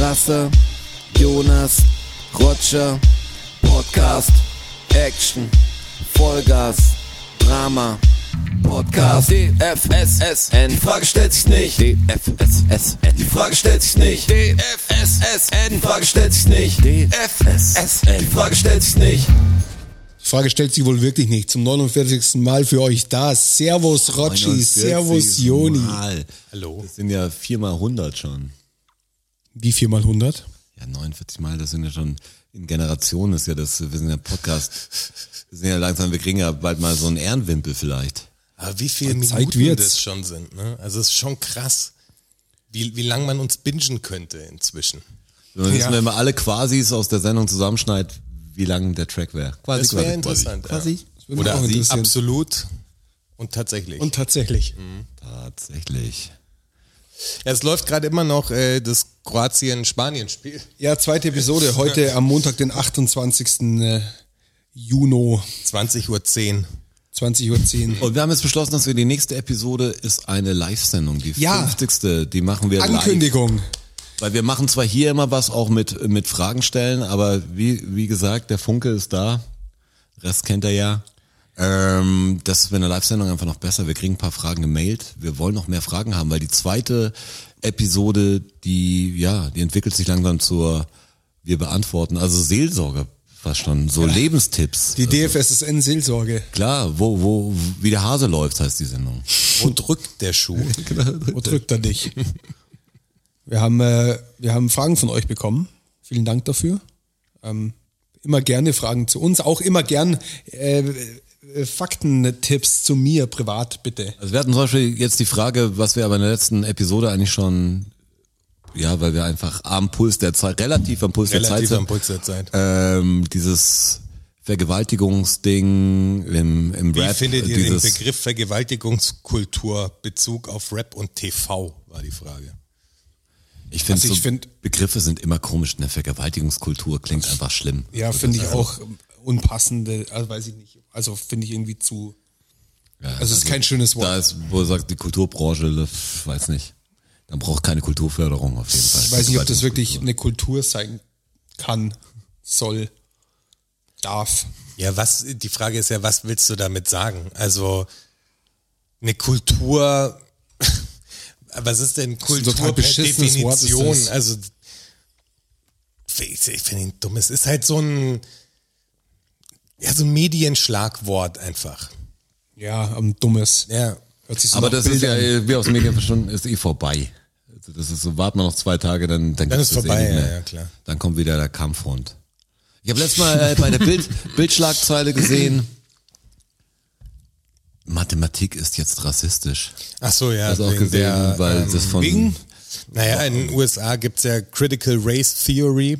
Rasse, Jonas, Roger, Podcast, Action, Vollgas, Drama, Podcast, DFSSN, die Frage stellt sich nicht, DFSSN, die Frage stellt sich nicht, DFSSN, die Frage stellt sich nicht, DFSSN, die Frage stellt sich nicht. Die Frage stellt sich wohl wirklich nicht. Zum 49. Mal für euch da. Servus Rotschi, 49 Servus Joni. Mal. Hallo. Das sind ja viermal 100 schon. Wie viel mal 100? Ja, 49 Mal, das sind ja schon in Generationen ist ja das, wir sind ja Podcast, wir sind ja langsam, wir kriegen ja bald mal so einen Ehrenwimpel vielleicht. Aber wie viele Zeit Minuten wird's. das schon sind, ne? Also es ist schon krass, wie, wie lang man uns bingen könnte inzwischen. Wenn man, Ja. wenn man alle Quasis aus der Sendung zusammenschneidet, wie lang der Track wäre. Quasi, Das wäre quasi, interessant. Quasi. Ja. Mich Oder absolut und tatsächlich. Und tatsächlich. Tatsächlich. Ja, es läuft gerade immer noch äh, das Kroatien-Spanien-Spiel. Ja, zweite Episode. Heute am Montag, den 28. äh, Juni, 20.10 Uhr. 20.10 Uhr. Und wir haben jetzt beschlossen, dass wir die nächste Episode ist eine Live-Sendung. Die Ja. 50. Die machen wir live. Ankündigung. Weil wir machen zwar hier immer was auch mit, mit Fragen stellen, aber wie, wie gesagt, der Funke ist da. Rest kennt er ja. Ähm, das ist bei einer Live-Sendung einfach noch besser. Wir kriegen ein paar Fragen gemailt. Wir wollen noch mehr Fragen haben, weil die zweite Episode, die, ja, die entwickelt sich langsam zur, wir beantworten, also Seelsorge fast schon, so Lebenstipps. Die DFSSN-Seelsorge. Klar, wo, wo, wie der Hase läuft, heißt die Sendung. Wo drückt der Schuh? Wo drückt er dich? Wir haben, äh, wir haben Fragen von euch bekommen. Vielen Dank dafür. Ähm, immer gerne Fragen zu uns, auch immer gern äh, Faktentipps zu mir privat, bitte. Also wir hatten zum Beispiel jetzt die Frage, was wir aber in der letzten Episode eigentlich schon, ja, weil wir einfach am Puls der Zeit, relativ am Puls der Zeit Relativ sind, am Puls der Zeit. ähm, dieses Vergewaltigungsding im, im Wie Rap, findet ihr den Begriff Vergewaltigungskultur Bezug auf Rap und TV, war die Frage. ich finde, Also so find- Begriffe sind immer komisch, eine Vergewaltigungskultur klingt einfach schlimm. Ja, finde ich auch unpassende, also weiß ich nicht. Also finde ich irgendwie zu. Ja, Also es ist kein schönes Wort. Da ist, wo sagt die Kulturbranche, das weiß nicht. Dann braucht keine Kulturförderung auf jeden Fall. Ich weiß nicht, ob das wirklich eine Kultur sein kann, soll, darf. Ja, was, die Frage ist ja, was willst du damit sagen? Also, eine Kultur, was ist denn Kultur per Definition? Also, ich, ich finde ihn dumm. Es ist halt so ein, ja, so ein Medienschlagwort einfach. Ja, ein dummes. Ja. Hört sich so Aber das ist Bildern. ja, wie aus den Medien verstanden, ist eh vorbei. Also das ist so, warten wir noch zwei Tage, dann, dann, Dann ist das vorbei, eh ja, ja, klar. Dann kommt wieder der Kampfhund. Ich habe letztes Mal äh, bei der Bild, Bildschlagzeile gesehen, Mathematik ist jetzt rassistisch. Ach so, ja. Hast du auch gesehen, der, weil ähm, das von wegen? Naja, in den USA gibt's ja Critical Race Theory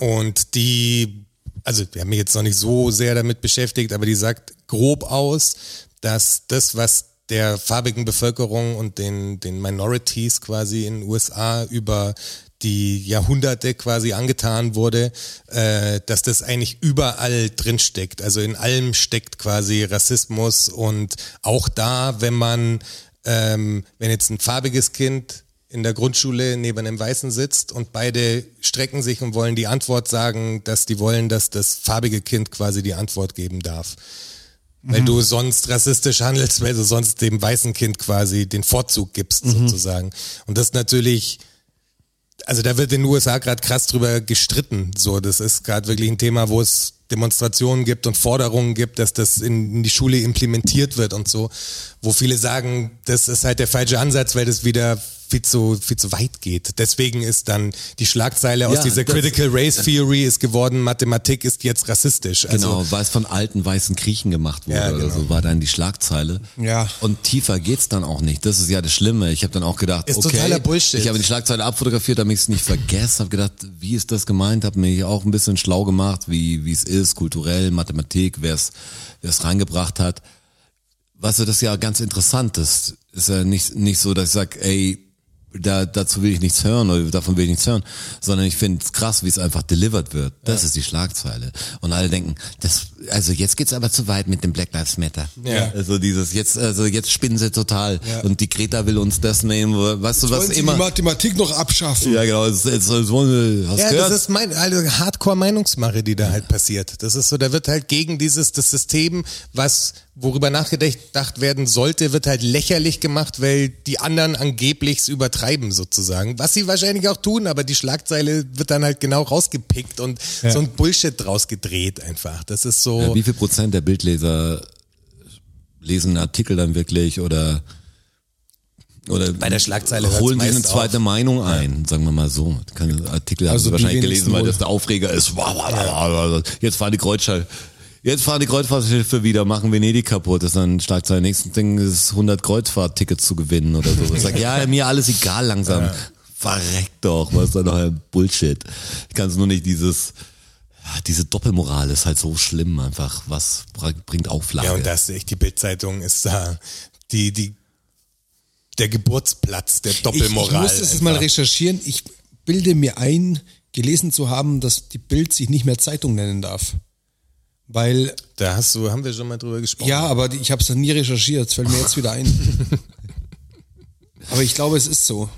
und die, also wir haben mich jetzt noch nicht so sehr damit beschäftigt, aber die sagt grob aus, dass das, was der farbigen Bevölkerung und den, den Minorities quasi in den USA über die Jahrhunderte quasi angetan wurde, äh, dass das eigentlich überall drin steckt. Also in allem steckt quasi Rassismus und auch da, wenn man, ähm, wenn jetzt ein farbiges Kind in der Grundschule neben einem Weißen sitzt und beide strecken sich und wollen die Antwort sagen, dass die wollen, dass das farbige Kind quasi die Antwort geben darf. Weil du sonst rassistisch handelst, weil du sonst dem weißen Kind quasi den Vorzug gibst, sozusagen. Und das natürlich, also da wird in den USA gerade krass drüber gestritten. So, das ist gerade wirklich ein Thema, wo es Demonstrationen gibt und Forderungen gibt, dass das in, in die Schule implementiert wird und so, wo viele sagen, das ist halt der falsche Ansatz, weil das wieder viel zu, viel zu weit geht. Deswegen ist dann die Schlagzeile aus Ja, dieser Critical Race Theory ist geworden, Mathematik ist jetzt rassistisch. Also, Genau, weil es von alten weißen Griechen gemacht wurde Ja, oder genau. so, war dann die Schlagzeile. Ja. Und tiefer geht's dann auch nicht. Das ist ja das Schlimme. Ich habe dann auch gedacht, Ist okay, totaler Bullshit. ich habe die Schlagzeile abfotografiert, damit ich es nicht vergesse. Habe gedacht, wie ist das gemeint? Habe mich auch ein bisschen schlau gemacht, wie wie es ist, kulturell, Mathematik, wer es wer es reingebracht hat. Was weißt du, das ja ganz interessant ist. Ist ja nicht nicht so, dass ich sag, ey, da, dazu will ich nichts hören oder davon will ich nichts hören, sondern ich finde es krass, wie es einfach delivered wird. Das ist die Schlagzeile. Und alle denken, das, also jetzt geht's aber zu weit mit dem Black Lives Matter. Ja. Also dieses, jetzt, also jetzt spinnen sie total. Und die Greta will uns das nehmen, weißt du, was Sie immer. die Mathematik noch abschaffen? Ja, genau, jetzt, jetzt, jetzt wollen wir, hast Ja, gehört? das ist mein, also Hardcore-Meinungsmache, die da halt passiert. Das ist so, da wird halt gegen dieses, das System, was, worüber nachgedacht werden sollte, wird halt lächerlich gemacht, weil die anderen angeblich übertreiben sozusagen. Was sie wahrscheinlich auch tun, aber die Schlagzeile wird dann halt genau rausgepickt und so ein Bullshit draus gedreht einfach. Das ist so. Ja, wie viel Prozent der Bildleser lesen einen Artikel dann wirklich oder oder Bei der Schlagzeile holen sich eine zweite Meinung ein, sagen wir mal so. Keine Artikel haben Also sie die wahrscheinlich gelesen, weil das der Aufreger ist. Jetzt fahren die Kreuzschall. Jetzt fahren die Kreuzfahrtschiffe wieder, machen Venedig kaputt. Das ist dann Schlagzeile. Nächsten Ding ist 100 Kreuzfahrttickets zu gewinnen oder so. Ich sag, ja, mir alles egal langsam. Verreck doch, was ist da noch ein Bullshit. Ich kann es nur nicht dieses, ja, diese Doppelmoral ist halt so schlimm einfach. Was bringt Auflage? Ja, und das echt, die Bildzeitung ist da, die, die, der Geburtsplatz der Ich, Doppelmoral. ich muss das jetzt mal recherchieren. Ich bilde mir ein, gelesen zu haben, dass die Bild sich nicht mehr Zeitung nennen darf. Weil, Da hast du, haben wir schon mal drüber gesprochen. ja, aber ich habe es nie recherchiert. Es fällt mir jetzt wieder ein. aber ich glaube, es ist so.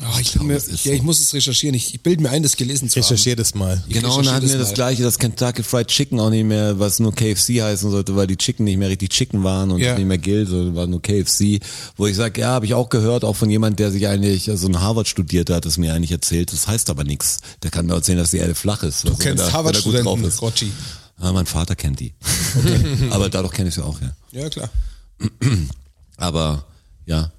Ah, ich, glaube, mir, es ist ja, so. ich muss es recherchieren. Ich, ich bilde mir ein, das gelesen zu haben. Recherchier das mal. Genau, und dann hatten wir das das gleiche, dass Kentucky Fried Chicken auch nicht mehr, was nur KFC heißen sollte, weil die Chicken nicht mehr richtig Chicken waren und Ja. das nicht mehr gilt, sondern war nur KFC. Wo ich sage, ja, habe ich auch gehört, auch von jemand, der sich eigentlich, also in Harvard studiert hat, es mir eigentlich erzählt. Das heißt aber nichts. Der kann mir erzählen, dass die Erde flach ist. Du kennst Harvard-Studenten, Rotschi. Ja, mein Vater kennt die. aber dadurch kenne ich sie auch, ja. Ja, klar. Aber ja,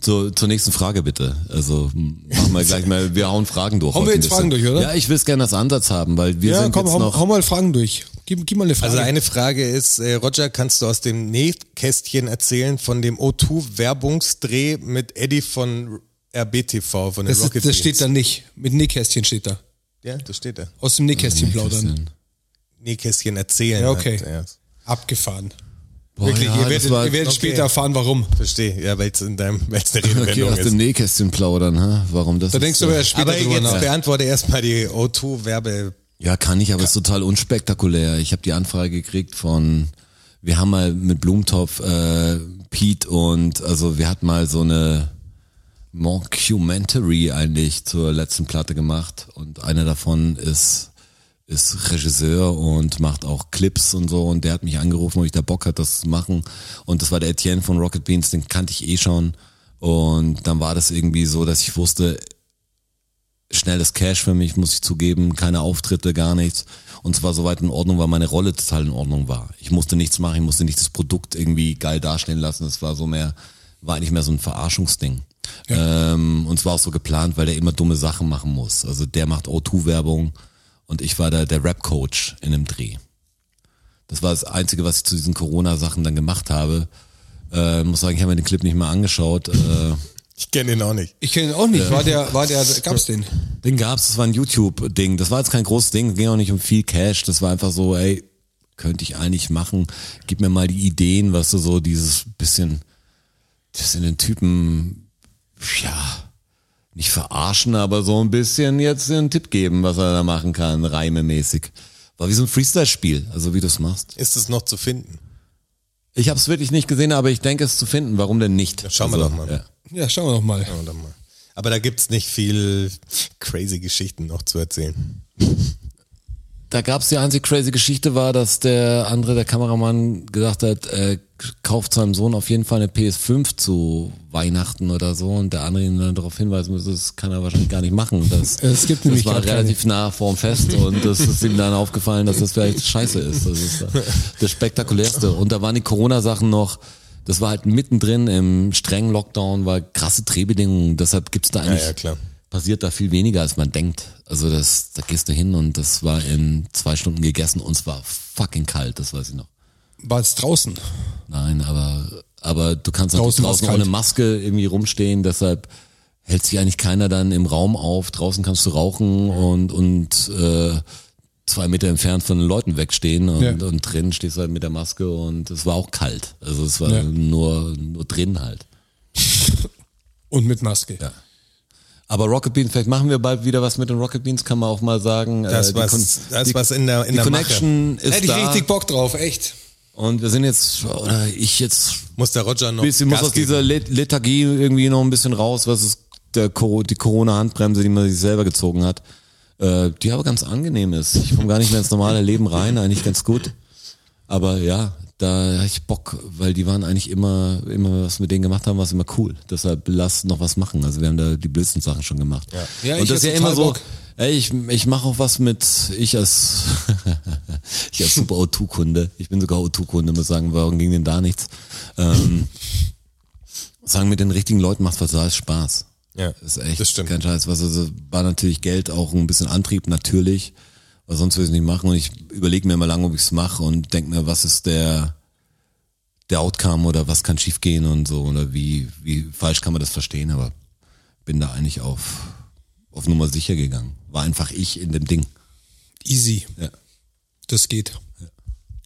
zur, zur nächsten Frage bitte. Also machen wir gleich mal, wir hauen Fragen durch. Hauen wir jetzt Fragen durch, oder? Ja, ich will es gerne als Ansatz haben, weil wir Ja, sind komm, jetzt hau, noch... hau mal Fragen durch. Gib, gib mal eine Frage. Also eine Frage ist, äh, Roger, kannst du aus dem Nähkästchen erzählen von dem O2-Werbungsdreh mit Eddie von RBTV, von den das, Rocket ist, das Beans? steht da nicht. Mit Nähkästchen steht da. Ja, das steht da. Aus dem Nähkästchen plaudern. Nähkästchen erzählen. Ja, okay. Hat, ja. Abgefahren. Boah, Wirklich, ja, ihr werdet, war- ihr werdet okay. später erfahren, warum. Verstehe, ja, weil es in deinem, weil es eine Okay, Redewendung aus dem. Nähkästchen plaudern, hä? warum das Da ist, denkst du aber später Aber drüber jetzt nach. beantworte erstmal die O2-Werbe. Ja, kann ich, aber ist total unspektakulär. Ich habe die Anfrage gekriegt von, wir haben mal mit Blumentopf, äh, Pete und, also wir hatten mal so eine Mockumentary eigentlich zur letzten Platte gemacht und einer davon ist ist Regisseur und macht auch Clips und so und der hat mich angerufen, ob ich da Bock hat, das zu machen und das war der Etienne von Rocket Beans, den kannte ich eh schon und dann war das irgendwie so, dass ich wusste, schnelles Cash für mich, muss ich zugeben, keine Auftritte, gar nichts. Und zwar soweit in Ordnung, weil meine Rolle total in Ordnung war. Ich musste nichts machen, ich musste nicht das Produkt irgendwie geil dastehen lassen. Es war so mehr, war eigentlich mehr so ein Verarschungsding. Ähm, und es war auch so geplant, weil der immer dumme Sachen machen muss. Also der macht O2-Werbung und ich war da der Rap-Coach in einem Dreh. Das war das Einzige, was ich zu diesen Corona-Sachen dann gemacht habe. Äh, muss sagen, ich habe mir den Clip nicht mal angeschaut. Äh, Ich kenne ihn auch nicht. Ich kenne ihn auch nicht. War der, war der, gab's den? Den gab's, das war ein YouTube-Ding. Das war jetzt kein großes Ding, ging auch nicht um viel Cash. Das war einfach so, ey, könnte ich eigentlich machen. Gib mir mal die Ideen, was du so dieses bisschen, das in den Typen, ja, nicht verarschen, aber so ein bisschen jetzt einen Tipp geben, was er da machen kann, reimemäßig. War wie so ein Freestyle-Spiel, also wie du es machst. Ist es noch zu finden? Ich habe es wirklich nicht gesehen, aber ich denke es zu finden. Warum denn nicht? schauen wir also, doch mal. Ja. Ja, schauen wir doch mal. Oder mal. Aber da gibt's nicht viel crazy Geschichten noch zu erzählen. Da gab's die einzige crazy Geschichte war, dass der andere, der Kameramann, gesagt hat, äh, kauft seinem Sohn auf jeden Fall eine PS5 zu Weihnachten oder so und der andere ihn dann darauf hinweisen muss, das kann er wahrscheinlich gar nicht machen. Das, Es gibt nämlich das war gar keine. relativ nah vorm Fest und das ist ihm dann aufgefallen, dass das vielleicht scheiße ist. Das ist das Spektakulärste. Und da waren die Corona-Sachen noch, das war halt mittendrin im strengen Lockdown, war krasse Drehbedingungen, deshalb gibt's da eigentlich ja, klar. passiert da viel weniger, als man denkt. Also das, da gehst du hin und das war in zwei Stunden gegessen und es war fucking kalt, das weiß ich noch. War es draußen? Nein, aber, aber du kannst Draußen draußen, ohne Maske irgendwie rumstehen, deshalb hält sich eigentlich keiner dann im Raum auf. Draußen kannst du rauchen und, und äh, zwei Meter entfernt von den Leuten wegstehen und, Ja. und drin stehst du halt mit der Maske und es war auch kalt. Also es war Ja. nur, nur drin halt. Und mit Maske. Ja. Aber Rocket Beans, vielleicht machen wir bald wieder was mit den Rocket Beans, kann man auch mal sagen. Das, äh, die was, das die, was in der, in die der Mache. Connection ist Hätte ich da. richtig Bock drauf, echt. Und wir sind jetzt, oder ich jetzt Muss der Roger noch bisschen muss Gas aus dieser Let- Lethargie irgendwie noch ein bisschen raus, was ist der die Corona-Handbremse, die man sich selber gezogen hat, äh, die aber ganz angenehm ist. Ich komme gar nicht mehr ins normale Leben rein, eigentlich ganz gut. Aber ja, da hatte ich Bock, weil die waren eigentlich immer, immer was mit denen gemacht haben, was immer cool. Deshalb lass noch was machen. Also wir haben da die blödsten Sachen schon gemacht. Ja, Und ich das ist ja immer total so, Bock. Ey, ich, ich mache auch was mit, ich als, ich als super O2-Kunde, ich bin sogar O2-Kunde, muss sagen, warum ging denn da nichts? Ähm, sagen, mit den richtigen Leuten macht total Spaß. Ja, Das ist echt das stimmt. kein Scheiß. Was also war natürlich Geld auch ein bisschen Antrieb, natürlich. Weil sonst würde ich es nicht machen. Und ich überlege mir immer lange, ob ich es mache und denke mir, was ist der, der Outcome oder was kann schiefgehen und so. Oder wie, wie falsch kann man das verstehen. Aber bin da eigentlich auf, auf Nummer sicher gegangen. War einfach ich in dem Ding. Easy. Ja. Das geht.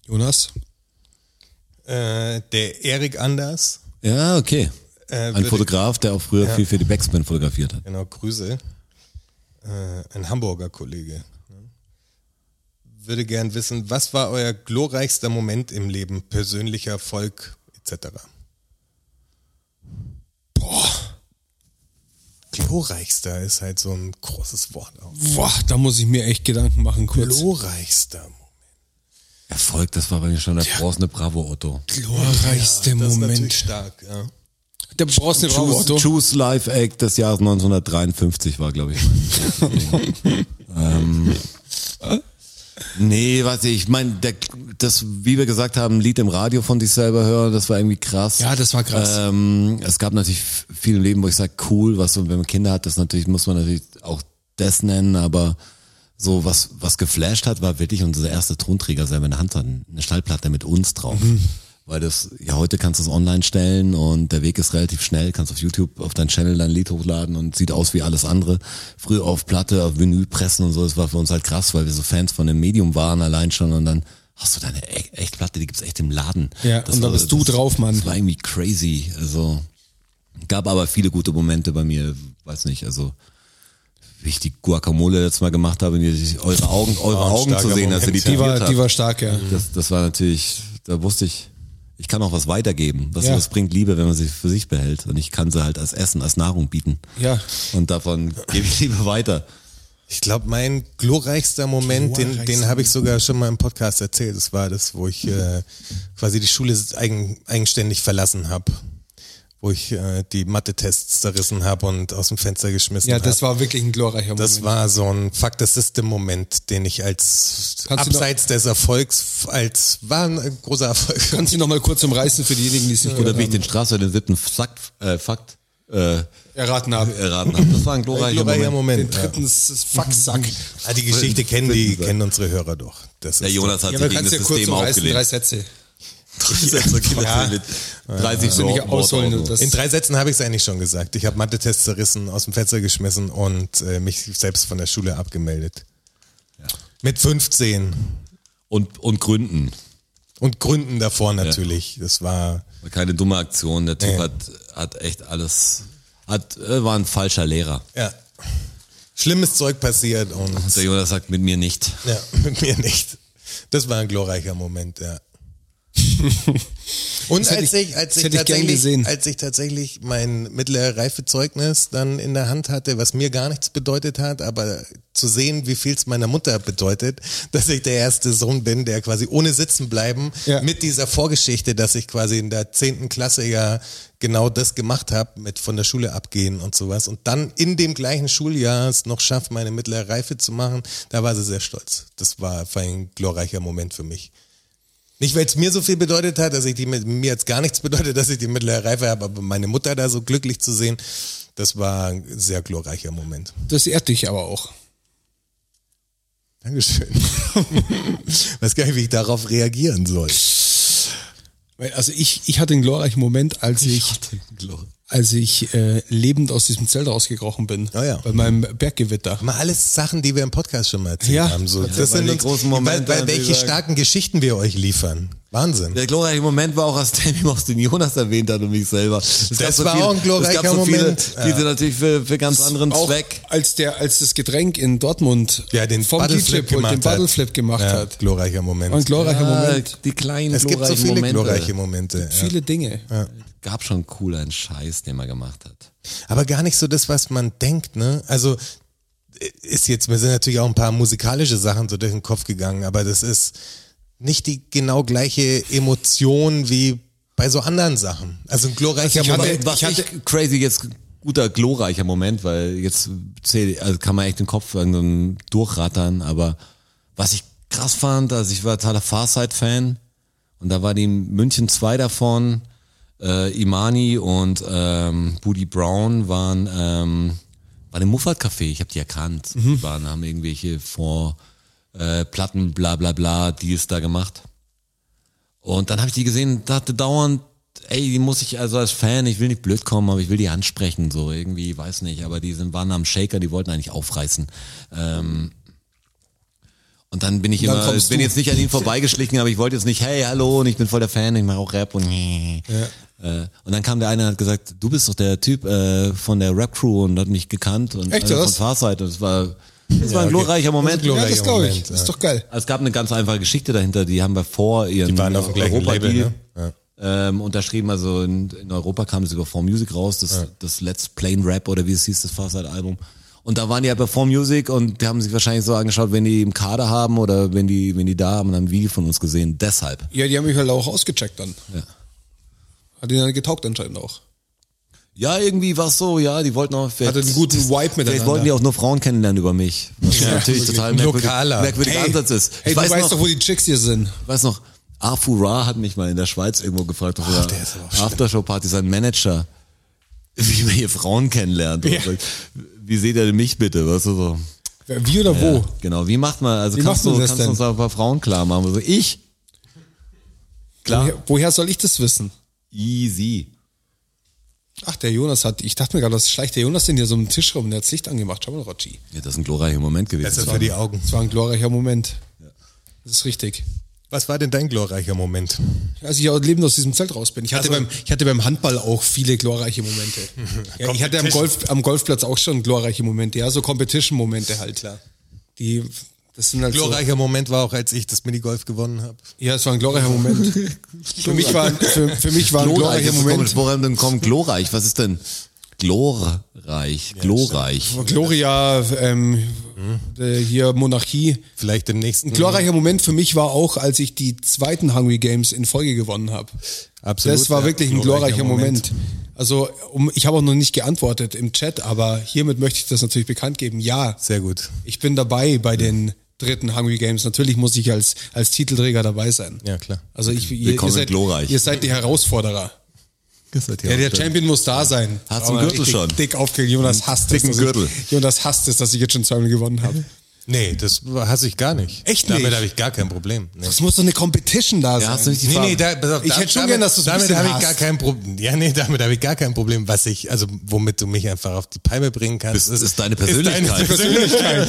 Jonas? Äh, der Erik Anders, Ja, okay. Äh, Ein Fotograf, der auch früher viel für die Backspin fotografiert hat. genau, Grüße, äh, ein Hamburger Kollege, ne? würde gern wissen, was war euer glorreichster Moment im Leben, persönlicher Erfolg etc. Boah. Glorreichster ist halt so ein großes Wort auch. Boah, da muss ich mir echt Gedanken machen kurz. Glorreichster Moment. Erfolg, das war bei mir schon der bronzene Bravo Otto. Glorreichste Das ist Moment. natürlich stark, ja. Der eine Bravo, Choose, Otto. Choose Live Act des Jahres 1953 war, glaube ich. ähm, nee, weiß ich, ich meine, das, wie wir gesagt haben, ein Lied im Radio von sich selber hören, das war irgendwie krass. Ja, das war krass. Ähm, es gab natürlich viel im Leben, wo ich sage, cool, was so, wenn man Kinder hat, das natürlich, muss man natürlich auch das nennen, aber so was, was geflasht hat, war wirklich unser erster Tonträger selber in der Hand hatten. Eine Schallplatte mit uns drauf. Weil das, ja, heute kannst du es online stellen und der Weg ist relativ schnell, kannst auf YouTube auf deinen Channel dein Lied hochladen und sieht aus wie alles andere. Früher auf Platte, auf Vinyl pressen und so, das war für uns halt krass, weil wir so Fans von dem Medium waren allein schon und dann hast du deine E- Echtplatte, die gibt's echt im Laden. Ja, und da bist du drauf, Mann. Das war irgendwie crazy, also gab aber viele gute Momente bei mir, weiß nicht, also wie ich die Guacamole letztes Mal gemacht habe, die, eure Augen, eure ein Augen zu sehen, dass ihr die Moment. Die war, die war stark, ja. Das, das war natürlich, da wusste ich, ich kann auch was weitergeben. Was, Ja. was bringt Liebe, wenn man sie für sich behält? Und ich kann sie halt als Essen, als Nahrung bieten. Ja. Und davon gebe ich Liebe weiter. Ich glaube, mein glorreichster Moment, den, Glorreichster den habe ich sogar schon mal im Podcast erzählt. Das war das, wo ich äh, quasi die Schule eigen, eigenständig verlassen habe. Wo ich äh, die Mathe-Tests zerrissen habe und aus dem Fenster geschmissen Ja, habe. das war wirklich ein glorreicher Moment. Das war so ein Fuck the System-Moment, den ich als Kannst abseits des Erfolgs als war ein großer Erfolg. Kannst du noch mal kurz umreißen für diejenigen, die es nicht Oder wie ich den Straße den siebten Fakt, äh, Fakt äh, erraten haben. erraten habe. Das war ein glorreicher glorreicher Moment. Moment. Den dritten ist Faxsack. Ah, die Geschichte kennen die kennen unsere Hörer doch. Das Der ist Jonas hat Ja, sich gegen das du kurz System umreißen, drei. Sätze. ja. mit 30 Wenn ich Wort- ausholen, Worten. das- In drei Sätzen habe ich es eigentlich schon gesagt. Ich habe Mathe-Tests zerrissen, aus dem Fenster geschmissen und äh, mich selbst von der Schule abgemeldet. Mit 15 und, und Gründen. und Gründen davor natürlich. Das war War keine dumme Aktion. Der Typ Nee. hat, hat echt alles, hat, äh, war ein falscher Lehrer. ja schlimmes Zeug passiert und Der Jonas sagt mit mir nicht. ja, mit mir nicht. Das war ein glorreicher Moment, ja. Und als ich- als ich tatsächlich, als ich tatsächlich mein mittlere Reifezeugnis dann in der Hand hatte, was mir gar nichts bedeutet hat, aber zu sehen, wie viel es meiner Mutter bedeutet, dass ich der erste Sohn bin, der quasi ohne sitzen bleiben Ja. mit dieser Vorgeschichte, dass ich quasi in der zehnten Klasse ja genau das gemacht habe, mit von der Schule abgehen und sowas und dann in dem gleichen Schuljahr es noch schafft, meine mittlere Reife zu machen, da war sie sehr stolz. Das war, war ein glorreicher Moment für mich. Nicht, weil es mir so viel bedeutet hat, dass ich die mit mir jetzt gar nichts bedeutet, dass ich die mittlere Reife habe, aber meine Mutter da so glücklich zu sehen, das war ein sehr glorreicher Moment. Das ehrt dich aber auch. Dankeschön. Weiß gar nicht, wie ich darauf reagieren soll. Also ich, ich hatte einen glorreichen Moment, als ich, als ich äh, lebend aus diesem Zelt rausgekrochen bin. Oh ja. Bei meinem Berggewitter. Mal alles Sachen, die wir im Podcast schon mal erzählt Ja. haben. So, das weil sind die uns, großen Momente, weil, weil welche sagen- starken Geschichten wir euch liefern. Wahnsinn. Der glorreiche Moment war auch, als Tammy Moss den Jonas erwähnt hat und mich selber. Es Das war auch ein glorreicher Es gab so viele, Moment. die Ja. sind natürlich für, für ganz anderen Auch Zweck. als der, als das Getränk in Dortmund Ja, den vom Battleflip den gemacht hat. Battleflip gemacht Ja, hat. glorreicher Moment. Ein glorreicher Ah, Moment. die kleinen es gibt so glorreichen viele Momente. glorreiche Momente. Ja. Viele Dinge. Gab schon coolen Scheiß, den man gemacht hat. Aber gar nicht so das, was man denkt, ne? Also ist jetzt, mir sind natürlich auch ein paar musikalische Sachen so durch den Kopf gegangen, aber das ist nicht die genau gleiche Emotion wie bei so anderen Sachen. Also ein glorreicher Also ich hatte- Moment. Was ich ich, hatte- crazy jetzt guter glorreicher Moment, weil jetzt zähl, also kann man echt den Kopf irgendwann durchrattern, aber was ich krass fand, also ich war totaler Farsight-Fan und da war die München 2 davon, äh, Imani und ähm, Booty Brown waren ähm, waren im Muffat Café, ich habe die erkannt. Die waren, haben irgendwelche vor äh, Platten, bla bla bla, die es da gemacht. Und dann habe ich die gesehen dachte dauernd, ey, die muss ich also als Fan, ich will nicht blöd kommen, aber ich will die ansprechen, so irgendwie, weiß nicht, aber die sind, waren am Shaker, die wollten eigentlich aufreißen. Ähm, und dann bin ich dann immer, bin du. jetzt nicht an ihn vorbeigeschlichen, aber ich wollte jetzt nicht, hey, hallo, und ich bin voll der Fan, ich mache auch Rap und äh, und dann kam der eine und hat gesagt, du bist doch der Typ äh, von der Rap-Crew und hat mich gekannt und Echt, also von das? Farsight und es war, das war ein okay. glorreicher Moment. Das ist ein Ja, das glaube ich. Moment, Das ist ja. doch geil. Also Es gab eine ganz einfache Geschichte dahinter, die haben wir vor ihren Die waren auf dem gleichen Label, Europa-Deal ne? Ja. ähm, unterschrieben. Also in, in Europa kam es über 4Music raus, das, das Let's Plain Rap oder wie es hieß, das Farsight-Album. Und da waren die ja bei 4Music und die haben sich wahrscheinlich so angeschaut, wenn die im Kader haben oder wenn die, wenn die da haben, dann Video von uns gesehen. Deshalb. Ja, die haben mich halt auch ausgecheckt dann. Ja. Hat ihnen dann getaugt anscheinend auch. Ja, irgendwie war es so, ja, die wollten auch vielleicht, Hatte einen guten Vibe Vielleicht miteinander. wollten die auch nur Frauen kennenlernen über mich. Was natürlich total merkwürdig, Lokaler. merkwürdiger Hey, Ansatz ist. Hey, ich du weiß weißt noch, doch, wo die Chicks hier sind. Weiß noch, Arfu Ra hat mich mal in der Schweiz irgendwo gefragt, aber einer Aftershow-Party, sein Manager, wie man hier Frauen kennenlernt. Und Ja. sagt, wie seht ihr mich bitte? Weißt du so? Wie oder wo? Ja, genau, wie macht man, also Wie kannst du, das kannst du denn? uns da ein paar Frauen klar machen? So, ich? Klar. Woher, woher soll ich das wissen? Easy. Ach, der Jonas hat, ich dachte mir gerade, was schleicht der Jonas denn hier so um den Tisch rum? Der hat das Licht angemacht. Schau mal, Rotschi. Ja, das ist ein glorreicher Moment gewesen. Besser für die Augen. Das war ein glorreicher Moment. Das ist richtig. Was war denn dein glorreicher Moment? Als ich auch lebend aus diesem Zelt raus bin. Ich hatte, beim, ich hatte beim Handball auch viele glorreiche Momente. ja, ich hatte am, Golf, am Golfplatz auch schon glorreiche Momente. Ja, so Competition-Momente halt. Klar. Die, das sind halt Glorreicher Moment war auch, als ich das Minigolf gewonnen habe. so. Ja, es war ein glorreicher Moment. für, mich war, für, für mich war ein glorreicher ist Moment. komisch. Woran denn kommt glorreich? Was ist denn glorreich? Glorreich. Gloria, ähm, äh, hier Monarchie. Vielleicht im nächsten. Ein glorreicher Moment für mich war auch, als ich die zweiten Hungry Games in Folge gewonnen habe. Absolut, Das war ja. wirklich ein Glorreicher glorreicher Moment. Also um, ich habe auch noch nicht geantwortet im Chat, aber hiermit möchte ich das natürlich bekannt geben. Ja, Sehr gut. ich bin dabei bei den dritten Hungry Games. Natürlich muss ich als, als Titelträger dabei sein. Ja, klar. Also ich, ihr, ihr, seid, glorreich. ihr seid die Herausforderer. Ja, der Champion muss da sein. Hat's einen Gürtel schon? Dick aufgelegt. Jonas hasst es. dicken ich- Gürtel. Jonas hasst es, dass ich jetzt schon zweimal gewonnen habe. Nee, das hasse ich gar nicht. Echt Damit nicht? habe ich gar kein Problem. Nee. Es muss doch eine Competition da sein. Ja, hast du nicht die Nee, Farbe? nee, da, pass auf, Ich hätte schon damit, gern, dass du's ein damit habe ich gar kein Problem. Ja, nee, damit habe ich gar kein Problem, was ich, also womit du mich einfach auf die Palme bringen kannst. Das ist deine Persönlichkeit. Persönlichkeit.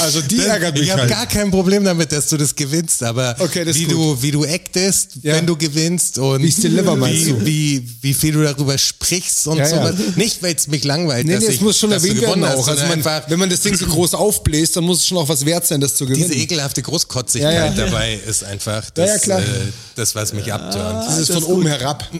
Also die Das- ärgert mich Ich habe halt. gar kein Problem damit, dass du das gewinnst, aber Okay, das ist wie gut. du wie du actest, Ja. wenn du gewinnst und Wie ich's deliver, meinst wie, du? wie wie viel du darüber sprichst und Ja, ja. sowas. Nicht, weil es mich langweilt, Nee, dass nee, es ich, muss schon dass du erwähnt werden hast, auch. Also man, einfach wenn man das Ding so groß aufbläst, dann muss es schon auch was wert sein, das zu gewinnen. diese ekelhafte Großkotzigkeit Ja, ja. dabei ist einfach Ja, das, ja, klar. Äh, das was mich abturnt. das ist von oben herab.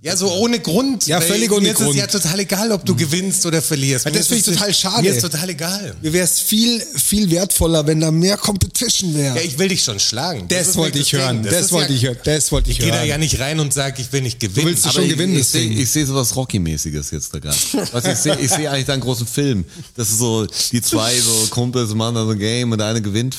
Ja, so ohne Grund. Ja, völlig ohne mir ist Grund. es ja total egal, ob du gewinnst oder verlierst. Ja, Mir das ist finde ich total schade. Mir ist total egal. Mir wäre es viel, viel wertvoller, wenn da mehr Competition wäre. Ja, ich will dich schon schlagen. das ist wollte ich hören. Das, ist wollte ja, ich hören. Das wollte ich Ich gehe da hören. ja nicht rein und sage, ich will nicht gewinnen. willst du schon ich, gewinnen, ich das sehe ich seh sowas Rocky-mäßiges jetzt da gerade. Was ich sehe, ich sehe eigentlich da einen großen Film. Das ist so, die zwei so Kumpels machen da so ein Game und der eine gewinnt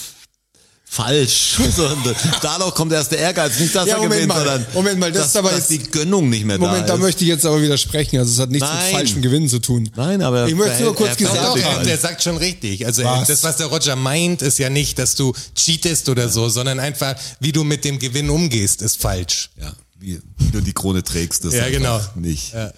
falsch. Und dadurch kommt erst der Ehrgeiz, nicht dass Ja, er Moment gewinnt, mal. sondern Moment mal, das dass, ist aber jetzt- die Gönnung nicht mehr Moment, da da möchte ich jetzt aber widersprechen. Also es hat nichts Nein. mit falschem Gewinnen zu tun. Nein, aber Ich möchte nur kurz er gesagt haben. der, sagt schon richtig. Also Was? das, was der Roger meint, ist ja nicht, dass du cheatest oder so, sondern einfach, wie du mit dem Gewinn umgehst, ist falsch. Ja. wie, wie du die Krone trägst. Das Ja, genau. Nicht. Ja.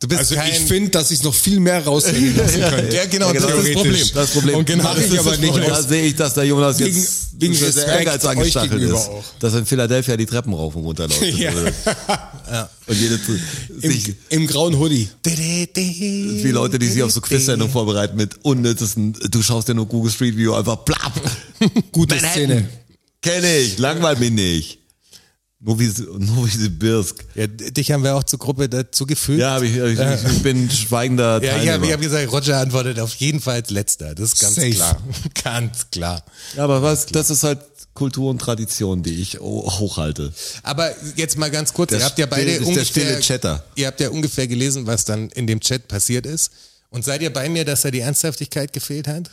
Du bist Also kein, ich finde, dass ich noch viel mehr raushängen lassen könnte. Ja, genau, das ist das. Problem. Das Problem. Und genau das ich ist aber nicht. Da sehe ich, dass der Jonas Wegen- jetzt wegen sehr Respekt Ehrgeiz angestachelt ist. auch. Dass er in Philadelphia die Treppen rauf und runter läuft. Ja. Und jede, sich, Im, Im grauen Hoodie. wie Leute, die sich auf so Quiz-Sendungen vorbereiten mit unnützesten, du schaust dir nur Google Street View, einfach plapp. Gute. Szene. Kenne ich, langweilt mich nicht. Nur wie, nur wie sie Birsk. Ja, dich haben wir auch zur Gruppe dazu gefügt. Ja, ich, ich, ich bin schweigender Ja, ich Teilnehmer. habe hab gesagt, Roger antwortet auf jeden Fall als letzter. Das ist ganz Safe. klar. Ganz klar. Ja, aber was, das ist halt Kultur und Tradition, die ich ho- hochhalte. Aber jetzt mal ganz kurz, Der ihr habt ja beide ungefähr, ihr habt ja ungefähr gelesen, was dann in dem Chat passiert ist. Und seid ihr bei mir, dass da die Ernsthaftigkeit gefehlt hat?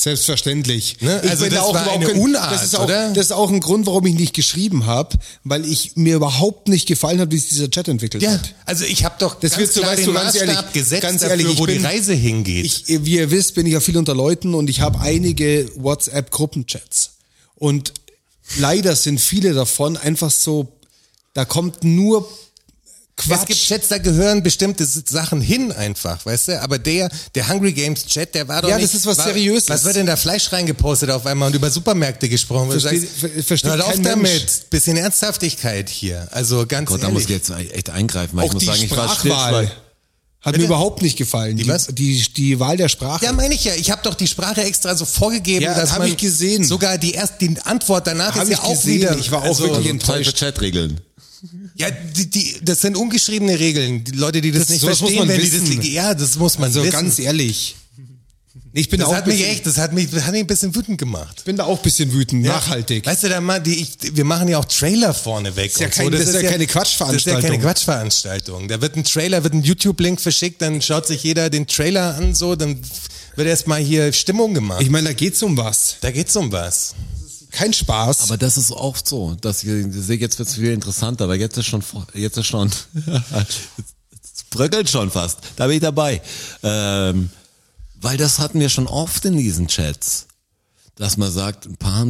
Selbstverständlich. Ne? Also das auch war eine Unart, das ist auch, oder? Das ist auch ein Grund, warum ich nicht geschrieben habe, weil ich mir überhaupt nicht gefallen hat, wie sich dieser Chat entwickelt hat. Also ich habe doch Das ganz wird so, klar weißt den du, ganz Maßstab ehrlich, gesetzt ganz dafür, ehrlich, ich wo die bin- Reise hingeht. Ich, wie ihr wisst, bin ich ja viel unter Leuten und ich habe einige WhatsApp-Gruppenchats. Und leider sind viele davon einfach so, da kommt nur Quatsch. Es gibt Chats, da gehören bestimmte Sachen hin einfach, weißt du? Aber der, der Hungry Games Chat, der war doch Ja, nicht... das ist was war, Seriöses. Was wird denn da Fleisch reingepostet auf einmal und über Supermärkte gesprochen? sagst, ver- versteht hört auf damit. Bisschen Ernsthaftigkeit hier. Also ganz Gott, da ehrlich. muss ich jetzt echt eingreifen, weil auch ich muss die sagen, ich war Sprachwahl still. hat Bitte? mir überhaupt nicht gefallen. Die, was? die, die Wahl der Sprache. Ja, meine ich ja. Ich habe doch die Sprache extra so vorgegeben, Ja, dass hab man ich gesehen. sogar die erst die Antwort danach Hab ist ja ich auch gesehen. wieder. Ich war auch also, wirklich Also falsche enttäuscht. Chatregeln. Ja, die, die, das sind ungeschriebene Regeln. Die Leute, die das, Das- nicht verstehen, man wenn die wissen. das ja, das muss man Also wissen. ganz ehrlich. Ich bin das auch hat mich echt, das hat mich, das hat mich ein bisschen wütend gemacht. bin da auch ein bisschen wütend, Ja. nachhaltig. Weißt du, da mal, die, ich, wir machen ja auch Trailer vorne weg. Ist ja kein- das ist ja keine Quatschveranstaltung. Das ist ja keine Quatschveranstaltung. Da wird ein Trailer, wird ein YouTube-Link verschickt, dann schaut sich jeder den Trailer an, so, dann wird erstmal hier Stimmung gemacht. Ich meine, da geht's um was. da geht's um was. Kein Spaß. Aber das ist oft so, dass ich sehe, jetzt wird's viel interessanter, weil jetzt ist schon, jetzt ist schon, es bröckelt schon fast. Da bin ich dabei. Ähm, weil das hatten wir schon oft in diesen Chats, dass man sagt, ein paar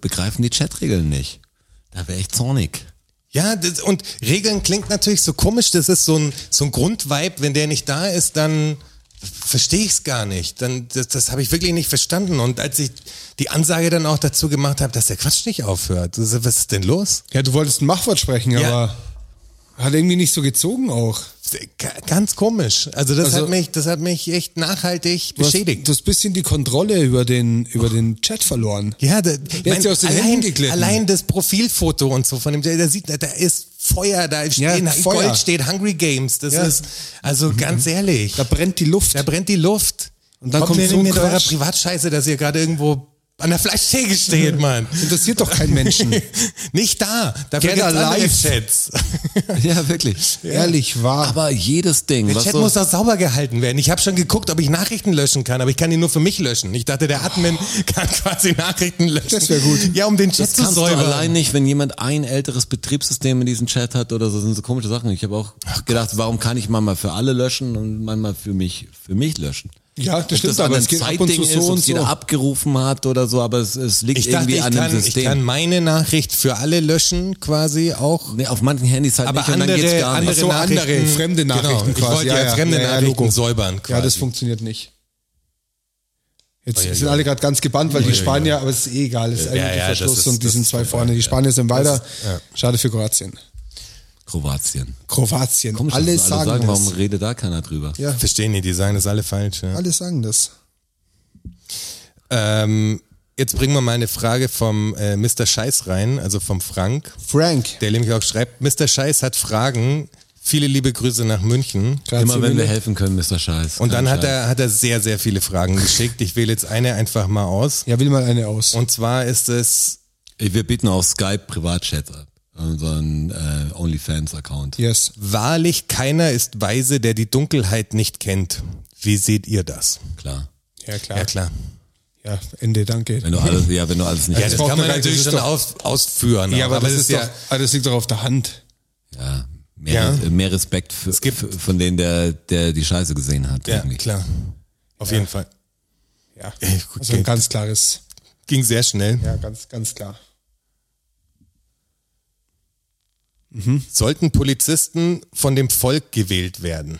begreifen die Chatregeln nicht. Da wäre ich zornig. Ja, das, und Regeln klingt natürlich so komisch. Das ist so ein, so ein Grundvibe. Wenn der nicht da ist, dann verstehe ich es gar nicht. Dann, das, das habe ich wirklich nicht verstanden. Und als ich die Ansage dann auch dazu gemacht habe, dass der Quatsch nicht aufhört, das, was ist denn los? ja, du wolltest ein Machwort sprechen, Ja. aber hat irgendwie nicht so gezogen auch. Ganz komisch. Also das Also- hat mich, das hat mich echt nachhaltig Du hast, beschädigt. du hast ein bisschen die Kontrolle über den, über den Chat verloren. Ja, da, ist ja aus den allein, Händen geglitten. allein das Profilfoto und so von dem, da sieht, da ist Feuer, da steht, Feuer. Gold steht Hungry Games. Das Ja. ist, also ganz ehrlich. Da brennt die Luft. Da brennt die Luft. Und dann kommt mir so ein mit eurer. Privatscheiße, dass ihr gerade irgendwo an der Fleischtheke steht, Mann. Interessiert doch keinen Menschen. nicht da. Dafür Get gibt's andere alive. Chats. Ja, wirklich. Ehrlich wahr. Aber jedes Ding, Der was Chat so, muss auch sauber gehalten werden. Ich habe schon geguckt, ob ich Nachrichten löschen kann, aber ich kann die nur für mich löschen. Ich dachte, der Admin kann quasi Nachrichten löschen. Das wär gut. Ja, um den Chat das zu kannst du säubern. allein nicht, wenn jemand ein älteres Betriebssystem in diesem Chat hat oder so, sind so komische Sachen. Ich habe auch gedacht, warum kann ich manchmal für alle löschen und manchmal für mich, für mich löschen? Ja, das stimmt, das aber es geht ab und zu so ist, und es jeder so. abgerufen hat oder so, aber es, es liegt Ich dachte, irgendwie ich an kann, dem ich System. kann meine Nachricht für alle löschen, quasi auch. nee, auf manchen Handys halt Aber nicht und dann andere- geht's gar andere nicht. so andere Nachrichten- fremde Genau, Nachrichten ich quasi. wollte ja fremde Nachrichten Logo. säubern quasi. Ja, das funktioniert nicht. Jetzt Oh, ja, sind ja. alle gerade ganz gebannt, weil die Spanier, aber es ist eh egal, es ist eigentlich ja, Verschluss ist- und die sind zwei vorne. Die ja. Spanier sind weiter. ja. Schade für Kroatien. Kroatien. Kroatien. Komisch, alle dass sagen, sagen, das. warum redet da keiner drüber? Ja, Verstehen die, die sagen das alle falsch. Ja. alle sagen das. Ähm, jetzt bringen wir mal eine Frage vom äh, Mr. Scheiß rein, also vom Frank, Frank. der nämlich auch schreibt, Mr. Scheiß hat Fragen. Viele liebe Grüße nach München. Grazie Immer wenn wir helfen können, Mr. Scheiß. Und dann hat er, hat er sehr, sehr viele Fragen geschickt. Ich wähle jetzt eine einfach mal aus. Ja, will mal eine aus. Und zwar ist es, Wir bieten auch Skype Privatchat ab. Unseren äh, OnlyFans-Account. Yes. wahrlich keiner ist weise, der die Dunkelheit nicht kennt. Wie seht ihr das? Klar. Ja, klar. Ja, klar. Ja, Ende, danke. Wenn du alles, ja, wenn du alles nicht Ja, das das kann man natürlich das schon aus, ausführen. Ja, auch, aber, das, es ist doch, aber das liegt doch auf der Hand. Ja, mehr, Ja. mehr Respekt für, gibt- für, von denen, der, der die Scheiße gesehen hat. Ja, irgendwie. klar. Auf jeden Fall. Ja. Also ein ganz klares, Ging sehr schnell. ja, ganz, ganz klar. Sollten Polizisten von dem Volk gewählt werden?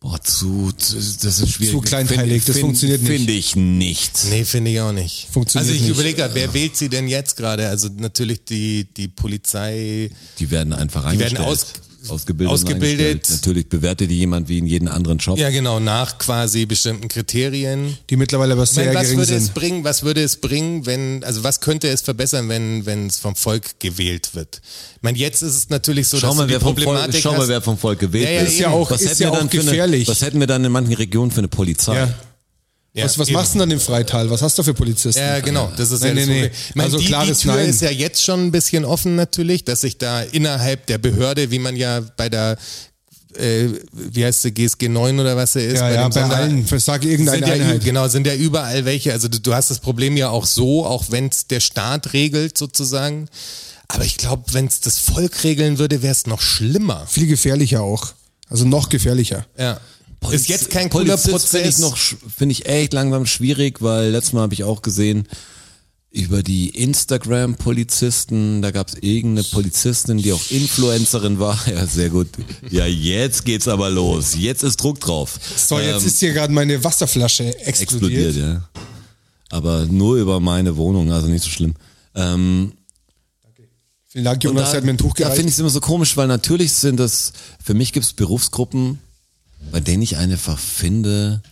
Boah, zu, zu das ist schwierig. Zu kleinteilig, das funktioniert nicht. Finde ich nicht. Nee, finde ich auch nicht. Funktioniert also ich nicht. überlege gerade, wer wählt sie denn jetzt gerade? Also natürlich die, die Polizei. Die werden einfach Die werden eingestellt. aus- ausgebildet. ausgebildet. Natürlich bewertet die jemand wie in jeden anderen Job. Ja, genau, nach quasi bestimmten Kriterien. Die mittlerweile aber Ich meine, sehr was gering würde es sind. bringen, was würde es bringen, wenn, also was könnte es verbessern, wenn, wenn es vom Volk gewählt wird? Ich meine, jetzt ist es natürlich so, Schau dass mal, die wer vom, Volk, Problematik schau mal, wer vom Volk gewählt Ja, ja, wird. Ist ja auch- was ist hätten ja wir auch dann für eine, gefährlich. Was hätten wir dann in manchen Regionen für eine Polizei? Ja. Ja, was was eben. machst du denn dann im Freital? Was hast du für Polizisten? Ja, genau, das ist Nein, ja das nee, nee. Meine, Also die, klares die Tür Nein. ist ja jetzt schon ein bisschen offen natürlich, dass sich da innerhalb der Behörde, wie man ja bei der äh, wie heißt sie, GSG 9 oder was er ist? Ja, bei ja, bei Sonder- allen. Sag irgendeine sind ja. Genau, sind ja überall welche. Also du, du hast das Problem ja auch so, auch wenn es der Staat regelt sozusagen. Aber ich glaube, wenn es das Volk regeln würde, wäre es noch schlimmer. Viel gefährlicher auch. Also noch gefährlicher. Ja. Ist jetzt kein cooler Polizist Finde ich Prozess. noch, finde ich echt langsam schwierig, weil letztes Mal habe ich auch gesehen, über die Instagram-Polizisten, da gab es irgendeine Polizistin, die auch Influencerin war. Ja, sehr gut. Ja, jetzt geht's aber los. Jetzt ist Druck drauf. So, jetzt Ähm, ist hier gerade meine Wasserflasche explodiert. explodiert, ja. Aber nur über meine Wohnung, also nicht so schlimm. Ähm, Vielen Dank, Jonas, der hat mir ein Tuch da gereicht. finde ich es immer so komisch, weil natürlich sind das, für mich gibt es Berufsgruppen, bei denen ich einfach finde,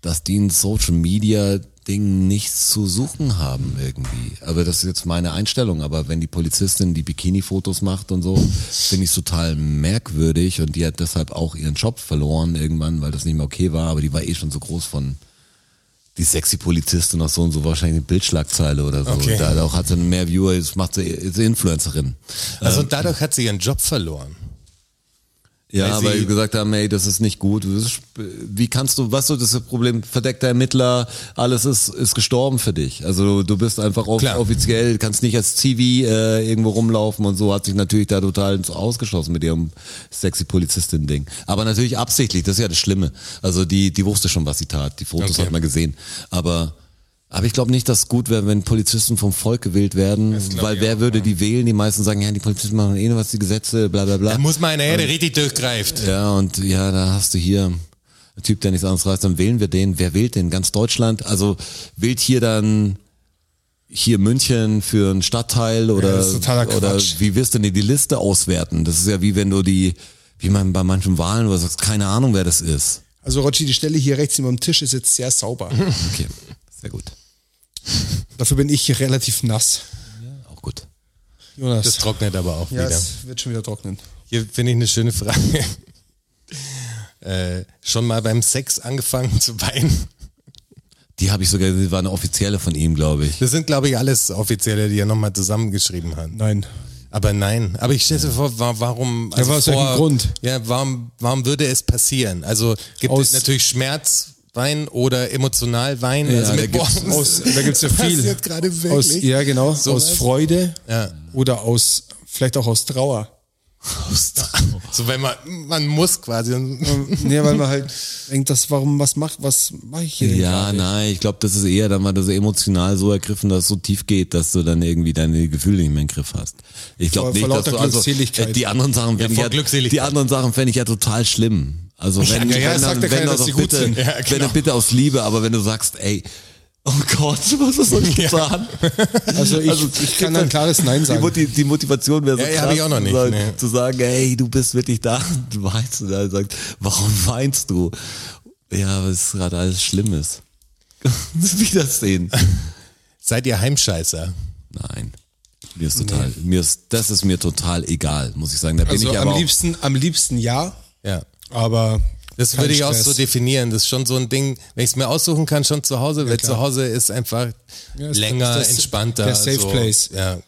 dass die ein Social Media Ding nichts zu suchen haben irgendwie. Aber das ist jetzt meine Einstellung. Aber wenn die Polizistin die Bikini-Fotos macht und so, finde ich es total merkwürdig und die hat deshalb auch ihren Job verloren irgendwann, weil das nicht mehr okay war. Aber die war eh schon so groß von die sexy Polizistin noch so und so wahrscheinlich eine Bildschlagzeile oder so. Okay. Da auch hat sie mehr Viewer, jetzt macht sie ist Influencerin. also und dadurch hat sie ihren Job verloren. Ja, Weil weil sie- gesagt haben, ey, das ist nicht gut. Ist, wie kannst du, was so das Problem, verdeckter Ermittler, alles ist, ist gestorben für dich. Also du bist einfach off Klar. offiziell, kannst nicht als Zivi äh, irgendwo rumlaufen und so, hat sich natürlich da total ins ausgeschossen mit ihrem sexy Polizistin-Ding. Aber natürlich absichtlich, das ist ja das Schlimme. Also die, die wusste schon, was sie tat. Die Fotos Okay. hat man gesehen. Aber aber ich glaube nicht, dass es gut wäre, wenn Polizisten vom Volk gewählt werden, weil wer würde die wählen? Die meisten sagen, ja, die Polizisten machen eh nur was die Gesetze, bla bla bla. Da muss mal einer her, der richtig durchgreift. Ja, und ja, da hast du hier einen Typ, der nichts anderes reißt, dann wählen wir den. Wer wählt den? Ganz Deutschland? Also wählt hier dann hier München für einen Stadtteil oder, totaler oder wie wirst du denn die Liste auswerten? Das ist ja wie wenn du die, wie man bei manchen Wahlen oder sagst, keine Ahnung, wer das ist. Also Rotschi, die Stelle hier rechts neben dem Tisch ist jetzt sehr sauber. Okay, sehr gut. Dafür bin ich relativ nass. Auch gut. Jonas. Das trocknet aber auch ja, wieder. es wird schon wieder trocknen. Hier finde ich eine schöne Frage. äh, schon mal beim Sex angefangen zu weinen? Die habe ich sogar, die war eine offizielle von ihm, glaube ich. Das sind, glaube ich, alles Offizielle, die er nochmal zusammengeschrieben hat. Nein. Aber nein. Aber ich stelle mir vor, wa- warum? Also aus vor, welchem Grund? Ja, warum, warum würde es passieren? Also gibt Aus- es natürlich Schmerzwein oder emotional Wein? Ja, also da. Aus, da gibt's ja viel. Aus, wirklich? ja, genau. So aus was? Freude Ja. oder aus, vielleicht auch aus Trauer. So wenn man, man muss quasi. nee, weil man halt denkt, das, warum, was macht, was mache ich hier Ja, nein, ich glaube, das ist eher dann mal das emotional so ergriffen, dass es so tief geht, dass du dann irgendwie deine Gefühle nicht mehr im Griff hast. Ich glaube nicht, dass du also äh, die anderen Sachen vor ich ja, Glückseligkeit. die anderen Sachen fände ich ja total schlimm. Also wenn, ja, ja, wenn, sagt dann, ja wenn keiner, gut bitte, sind. Ja, wenn genau. du bitte aus Liebe, aber wenn du sagst, ey, oh Gott, was soll ich getan? Also ich, ich kann ein klares Nein Die, sagen. Moti die Motivation wäre so Ja, ja, krass, ich auch noch nicht, zu sagen, nee. zu sagen, ey, du bist wirklich da, du weinst und er sagt, warum weinst du? Ja, weil es gerade alles schlimm ist. Wie das sehen? Seid ihr Heimscheißer? Nein. Mir ist total, mir ist, das ist mir total egal, muss ich sagen. Da bin Also ich aber am auch, liebsten, am liebsten ja, Ja. Aber Das würde ich auch Stress. so definieren. Das ist schon so ein Ding, wenn ich es mir aussuchen kann, schon zu Hause, weil klar. zu Hause ist einfach Ja, ist länger, das- entspannter. der Safe so. place. Ja,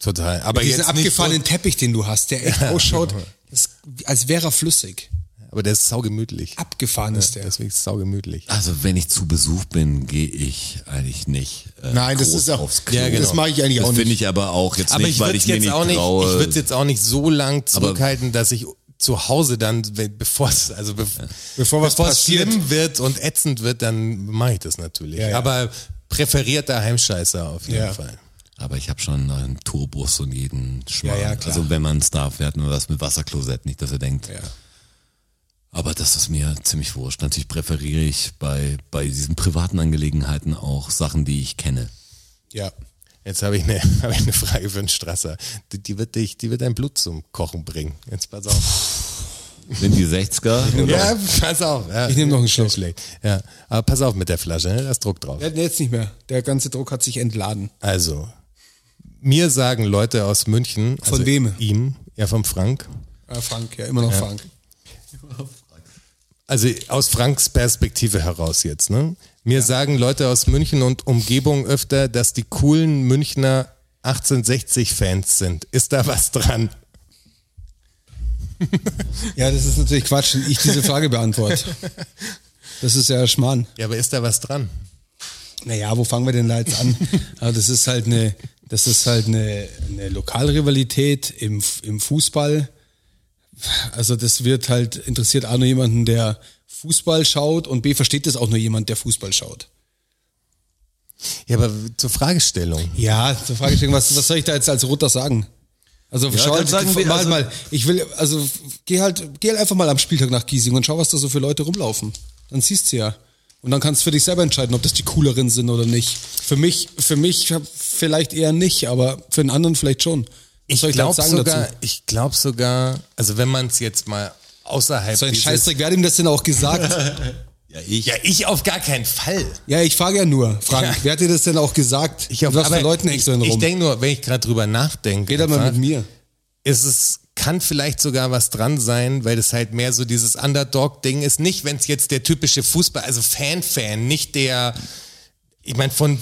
total. Aber diesen jetzt nicht abgefahrenen so, Teppich, den du hast, der echt ausschaut, ist, als wäre er flüssig. aber der ist saugemütlich. Abgefahren ist der. Deswegen ist es saugemütlich. also wenn ich zu Besuch bin, gehe ich eigentlich nicht. Äh, Nein, das ist auch, aufs Klo. Ja, genau. das mache ich eigentlich Das auch finde nicht. ich aber auch jetzt Aber nicht, ich weil ich mir jetzt nicht auch nicht, traue. ich würde es jetzt auch nicht so lang zurückhalten, dass ich zu Hause dann, bevor es, also be Bevor was es passiert. schlimm wird und ätzend wird, dann mache ich das natürlich. Ja, ja. Aber präferierter Heimscheißer auf jeden Ja. Fall. Aber ich habe schon einen Tourbus und jeden Schmarrn. Ja, ja, klar. Also wenn man es darf, wir hatten was mit Wasserklosett, nicht, dass er denkt. Ja. Aber das ist mir ziemlich wurscht. Natürlich präferiere ich bei, bei diesen privaten Angelegenheiten auch Sachen, die ich kenne. Ja. Jetzt habe ich, eine, hab ich eine Frage für den Strasser. Die, die, wird dich, die wird dein Blut zum Kochen bringen. Jetzt pass auf. Sind die 60er? Ja, pass auf. Ja, Ich nehm noch einen Schluck. Schlecht. Ja, aber pass auf mit der Flasche, ne? da ist Druck drauf. Ja, jetzt nicht mehr. Der ganze Druck hat sich entladen. Also, mir sagen Leute aus München. Von also wem? Ihm, ja, vom Frank. Äh, Frank, ja, immer noch Frank. Also aus Franks Perspektive heraus jetzt, ne? Mir sagen Leute aus München und Umgebung öfter, dass die coolen Münchner 1860-Fans sind. Ist da was dran? Ja, das ist natürlich Quatsch, wenn ich diese Frage beantworte. Das ist ja Schmarrn. Ja, aber ist da was dran? Naja, wo fangen wir denn da jetzt an? Aber das ist halt eine, das ist halt eine, eine Lokalrivalität im, im Fußball. Also das wird halt, interessiert A nur jemanden, der Fußball schaut und B versteht das auch nur jemand, der Fußball schaut. Ja, aber zur Fragestellung. Ja, zur Fragestellung, was, was soll ich da jetzt als Roter sagen? Also schau dann halt, sagen wir- mal, also- mal, ich will, also geh halt, geh halt einfach mal am Spieltag nach Giesing und schau, was da so für Leute rumlaufen. Dann siehst du ja. Und dann kannst du für dich selber entscheiden, ob das die cooleren sind oder nicht. Für mich, für mich vielleicht eher nicht, aber für den anderen vielleicht schon. Was Ich glaube sogar, dazu? ich glaube sogar, also wenn man es jetzt mal außerhalb So ein Scheißdreck, wer hat ihm das denn auch gesagt? Ja, ich. Ja, ich auf gar keinen Fall. ja, ich frage ja nur, Frank, Ja. wer hat dir das denn auch gesagt? Ich auf, was für Leuten hängst du denn ich, rum? ich denke nur, wenn ich gerade drüber nachdenke, Red mal mit mir. ist es kann vielleicht sogar was dran sein, weil das halt mehr so dieses Underdog-Ding ist. Nicht, wenn es jetzt der typische Fußball, also Fan-Fan, nicht der, ich meine, von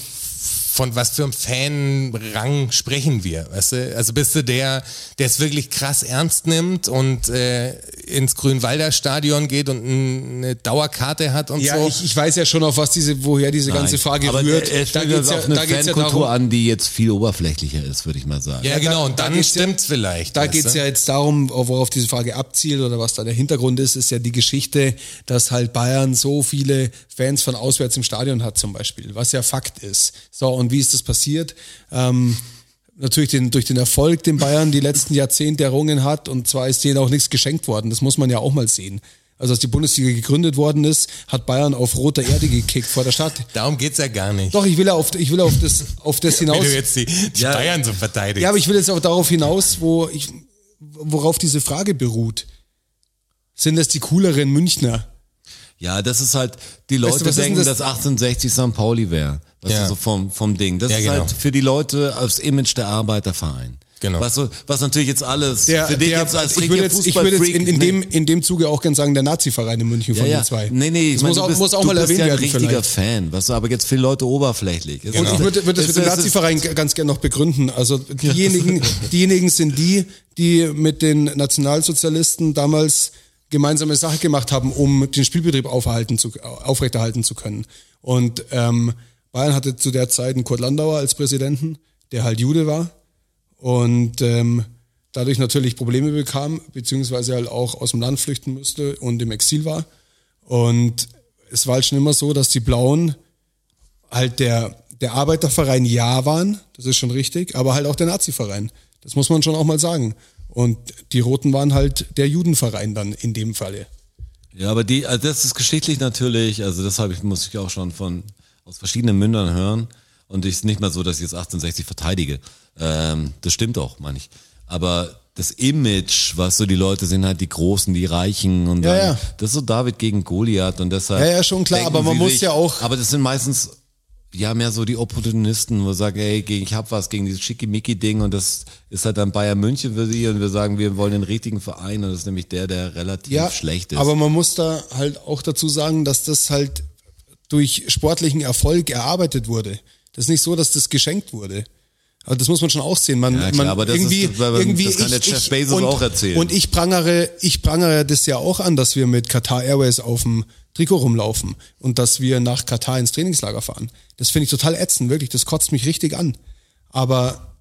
von was für einem Fanrang sprechen wir, weißt du? Also bist du der, der es wirklich krass ernst nimmt und äh, ins Grünwalder Stadion geht und eine Dauerkarte hat und Ja, so. ich, ich weiß ja schon, auf was diese, woher diese ganze Nein. Frage aber rührt. Er, er da geht's das ja, eine da geht's ja Fankultur darum, an, die jetzt viel oberflächlicher ist, würde ich mal sagen. ja, Ja, genau, da- und da dann ja- stimmt's vielleicht. Da geht's du? ja jetzt darum, worauf diese Frage abzielt oder was da der Hintergrund ist, ist ja die Geschichte, dass halt Bayern so viele Fans von auswärts im Stadion hat zum Beispiel, was ja Fakt ist. So, und wie ist das passiert? Ähm, natürlich den, durch den Erfolg, den Bayern die letzten Jahrzehnte errungen hat und zwar ist denen auch nichts geschenkt worden, das muss man ja auch mal sehen. Also als die Bundesliga gegründet worden ist, hat Bayern auf roter Erde gekickt vor der Stadt. Darum geht's ja gar nicht. Doch, ich will ja auf, ich will auf das, auf das Wenn hinaus. du jetzt die, die Ja. Bayern so verteidigst. Ja, aber ich will jetzt auch darauf hinaus, wo ich, worauf diese Frage beruht. Sind das die cooleren Münchner? Ja, das ist halt, die Weißt du, Leute ist denn denken, das- dass 1860 St. Pauli wäre. Weißt Ja. du, so vom, vom Ding. Das Ja, ist genau. halt für die Leute das Image der Arbeiterverein. Genau. Was, so, was natürlich jetzt alles Der, für dich der, jetzt als ich würde jetzt, ich würde jetzt in, in, dem, in dem Zuge auch gern sagen, der Nazi-Verein in München von ja, ja. den zwei. Nee, nee, ich das meine, muss, du auch, bist, muss auch du mal erwähnt ja ein werden richtiger vielleicht. Fan, was aber jetzt viele Leute oberflächlich. Es Und ist- ich würde, würde das mit dem Nazi-Verein ganz gern noch begründen. Also diejenigen, diejenigen sind die, die mit den Nationalsozialisten damals gemeinsame Sache gemacht haben, um den Spielbetrieb aufhalten zu, aufrechterhalten zu können. Und ähm, Bayern hatte zu der Zeit einen Kurt Landauer als Präsidenten, der halt Jude war und ähm, dadurch natürlich Probleme bekam, beziehungsweise halt auch aus dem Land flüchten musste und im Exil war. Und es war halt schon immer so, dass die Blauen halt der, der Arbeiterverein ja waren, das ist schon richtig, aber halt auch der Nazi-Verein. Das muss man schon auch mal sagen. Und die Roten waren halt der Judenverein dann in dem Falle. Ja, aber die, also das ist geschichtlich natürlich, also das habe ich, muss ich auch schon von aus verschiedenen Mündern hören. Und ich ist nicht mal so, dass ich jetzt 1860 verteidige. Ähm, das stimmt auch, meine ich. Aber das Image, was so die Leute sind, halt die Großen, die Reichen und Ja, dann, ja. das ist so David gegen Goliath und deshalb. Ja, ja, schon klar, aber man sie muss ja auch- Aber das sind meistens ja mehr so die Opportunisten, wo sie sagen, ey, ich hab was gegen dieses Schickimicki-Ding und das ist halt dann Bayern München für sie und wir sagen, wir wollen den richtigen Verein und das ist nämlich der, der relativ Ja, schlecht ist. aber man muss da halt auch dazu sagen, dass das halt durch sportlichen Erfolg erarbeitet wurde. Das ist nicht so, dass das geschenkt wurde. Aber das muss man schon auch sehen. Man, Ja, klar, man aber das ist- irgendwie, irgendwie das kann der Jeff Bezos und, auch erzählen. Und ich prangere, ich prangere das ja auch an, dass wir mit Qatar Airways auf dem Trikot rumlaufen und dass wir nach Katar ins Trainingslager fahren. Das finde ich total ätzend, wirklich. Das kotzt mich richtig an. Aber